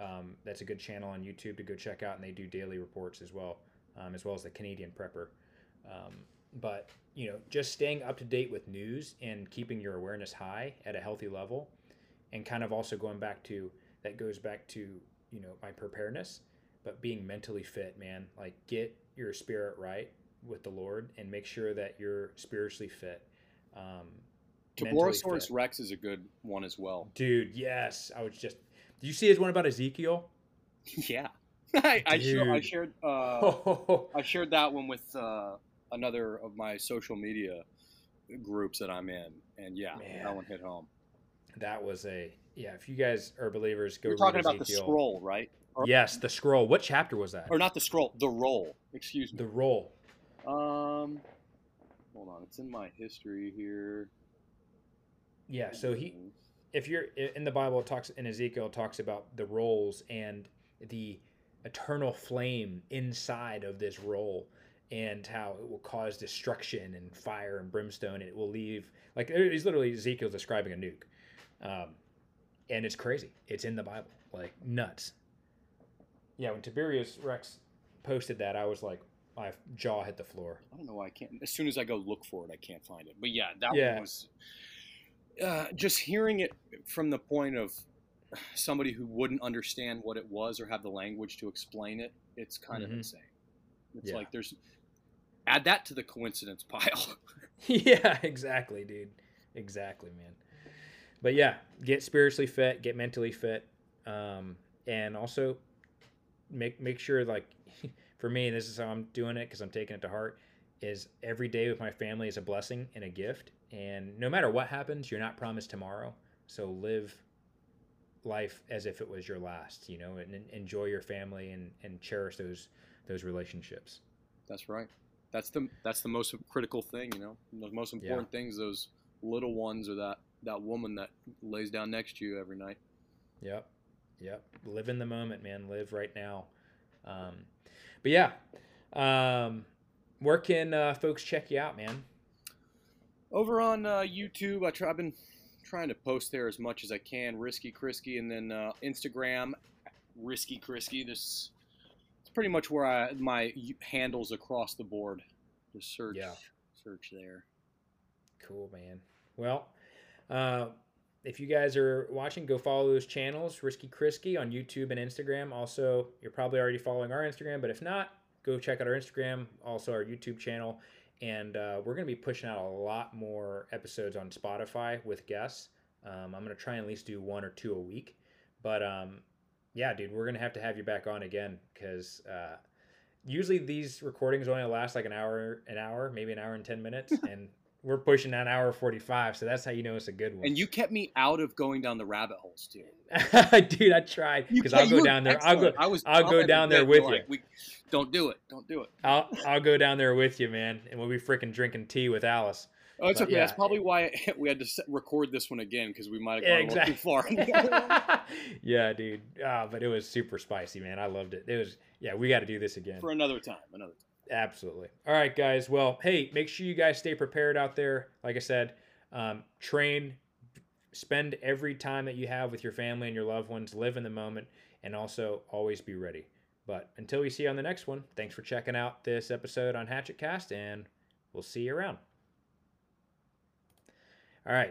Speaker 1: Um, that's a good channel on YouTube to go check out, and they do daily reports as well, um, as well as the Canadian Prepper. Um, but you know, just staying up to date with news and keeping your awareness high at a healthy level, and kind of also going back to that goes back to you know my preparedness, but being mentally fit, man. Like get your spirit right with the Lord, and make sure that you're spiritually fit. Um, fit.
Speaker 2: Rex is a good one as well.
Speaker 1: Dude, yes, I was just. Did you see his one about Ezekiel? [LAUGHS]
Speaker 2: yeah, [LAUGHS] I, I, I shared uh,
Speaker 1: Oh, [LAUGHS]
Speaker 2: I shared that one with uh, another of my social media groups that I'm in, and yeah,
Speaker 1: Man.
Speaker 2: that one hit home.
Speaker 1: That was a yeah. If you guys are believers, go
Speaker 2: You're talking about the scroll, right? Or,
Speaker 1: Yes, the scroll. What chapter was that?
Speaker 2: or not the scroll, the roll. Excuse me.
Speaker 1: The roll.
Speaker 2: Um, hold on, it's in my history here.
Speaker 1: Yeah. So he, if you're in the Bible, it talks in Ezekiel it talks about the rolls and the eternal flame inside of this roll and how it will cause destruction and fire and brimstone and it will leave like it's literally Ezekiel describing a nuke um, and it's crazy it's in the Bible like nuts yeah when Tiberius Rex posted that I was like my jaw hit the floor
Speaker 2: I don't know why I can't. As soon as I go look for it, I can't find it. But yeah, that
Speaker 1: Yeah.
Speaker 2: one was uh, just hearing it from the point of somebody who wouldn't understand what it was or have the language to explain it. It's kind of
Speaker 1: Mhm.
Speaker 2: insane. It's
Speaker 1: Yeah.
Speaker 2: like there's add that to the coincidence pile. [LAUGHS] [LAUGHS]
Speaker 1: yeah, exactly, dude. Exactly, man. But yeah, get spiritually fit, get mentally fit, um, and also make make sure like [LAUGHS] for me, this is how I'm doing it because I'm taking it to heart. Is every day with my family is a blessing and a gift, and no matter what happens, you're not promised tomorrow. So live life as if it was your last, you know, and, and enjoy your family and and cherish those those relationships.
Speaker 2: That's right. That's the that's the most critical thing, you know. The most important things, those little ones, or that that woman that lays down next to you every night.
Speaker 1: Yep. Yep. Live in the moment, man. Live right now. Um, but yeah, um, where can uh, folks check you out, man?
Speaker 2: Over on uh, YouTube, I try, I've been trying to post there as much as I can. Risky Chrisky, and then uh, Instagram, Risky Chrisky. This it's pretty much where I my handles across the board. Just search,
Speaker 1: Yeah.
Speaker 2: search there.
Speaker 1: Cool, man. Well, uh, if you guys are watching, go follow those channels, Risky Chrisky on YouTube and Instagram. Also, you're probably already following our Instagram, but if not, go check out our Instagram, also our YouTube channel. And uh, we're going to be pushing out a lot more episodes on Spotify with guests. Um, I'm going to try and at least do one or two a week. But um, yeah, dude, we're gonna have to have you back on again because uh, usually these recordings only last like an hour, an hour, maybe an hour and ten minutes, [LAUGHS] and we're pushing an hour forty five. So that's how you know it's a good one.
Speaker 2: And you kept me out of going down the rabbit holes too. [LAUGHS]
Speaker 1: dude, I tried because I'll go down there. I'll go.
Speaker 2: I was.
Speaker 1: I'll go down there with
Speaker 2: you're like, we, don't do it. Don't do it.
Speaker 1: I'll I'll go down there with you, man, and we'll be freaking drinking tea with Alice.
Speaker 2: Oh, it's
Speaker 1: But
Speaker 2: okay. That's
Speaker 1: yeah.
Speaker 2: probably why [LAUGHS] we had to set, record this one again because we might have
Speaker 1: Yeah,
Speaker 2: gone a little too far. [LAUGHS]
Speaker 1: yeah, dude. Ah, but it was super spicy, man. I loved it. It was. Yeah, we got to do this again.
Speaker 2: For another time. Another time.
Speaker 1: Absolutely. All right, guys. Well, hey, make sure you guys stay prepared out there. Like I said, um, train, spend every time that you have with your family and your loved ones, live in the moment, and also always be ready. But until we see you on the next one, thanks for checking out this episode on Hatchet Cast, and we'll see you around. All right.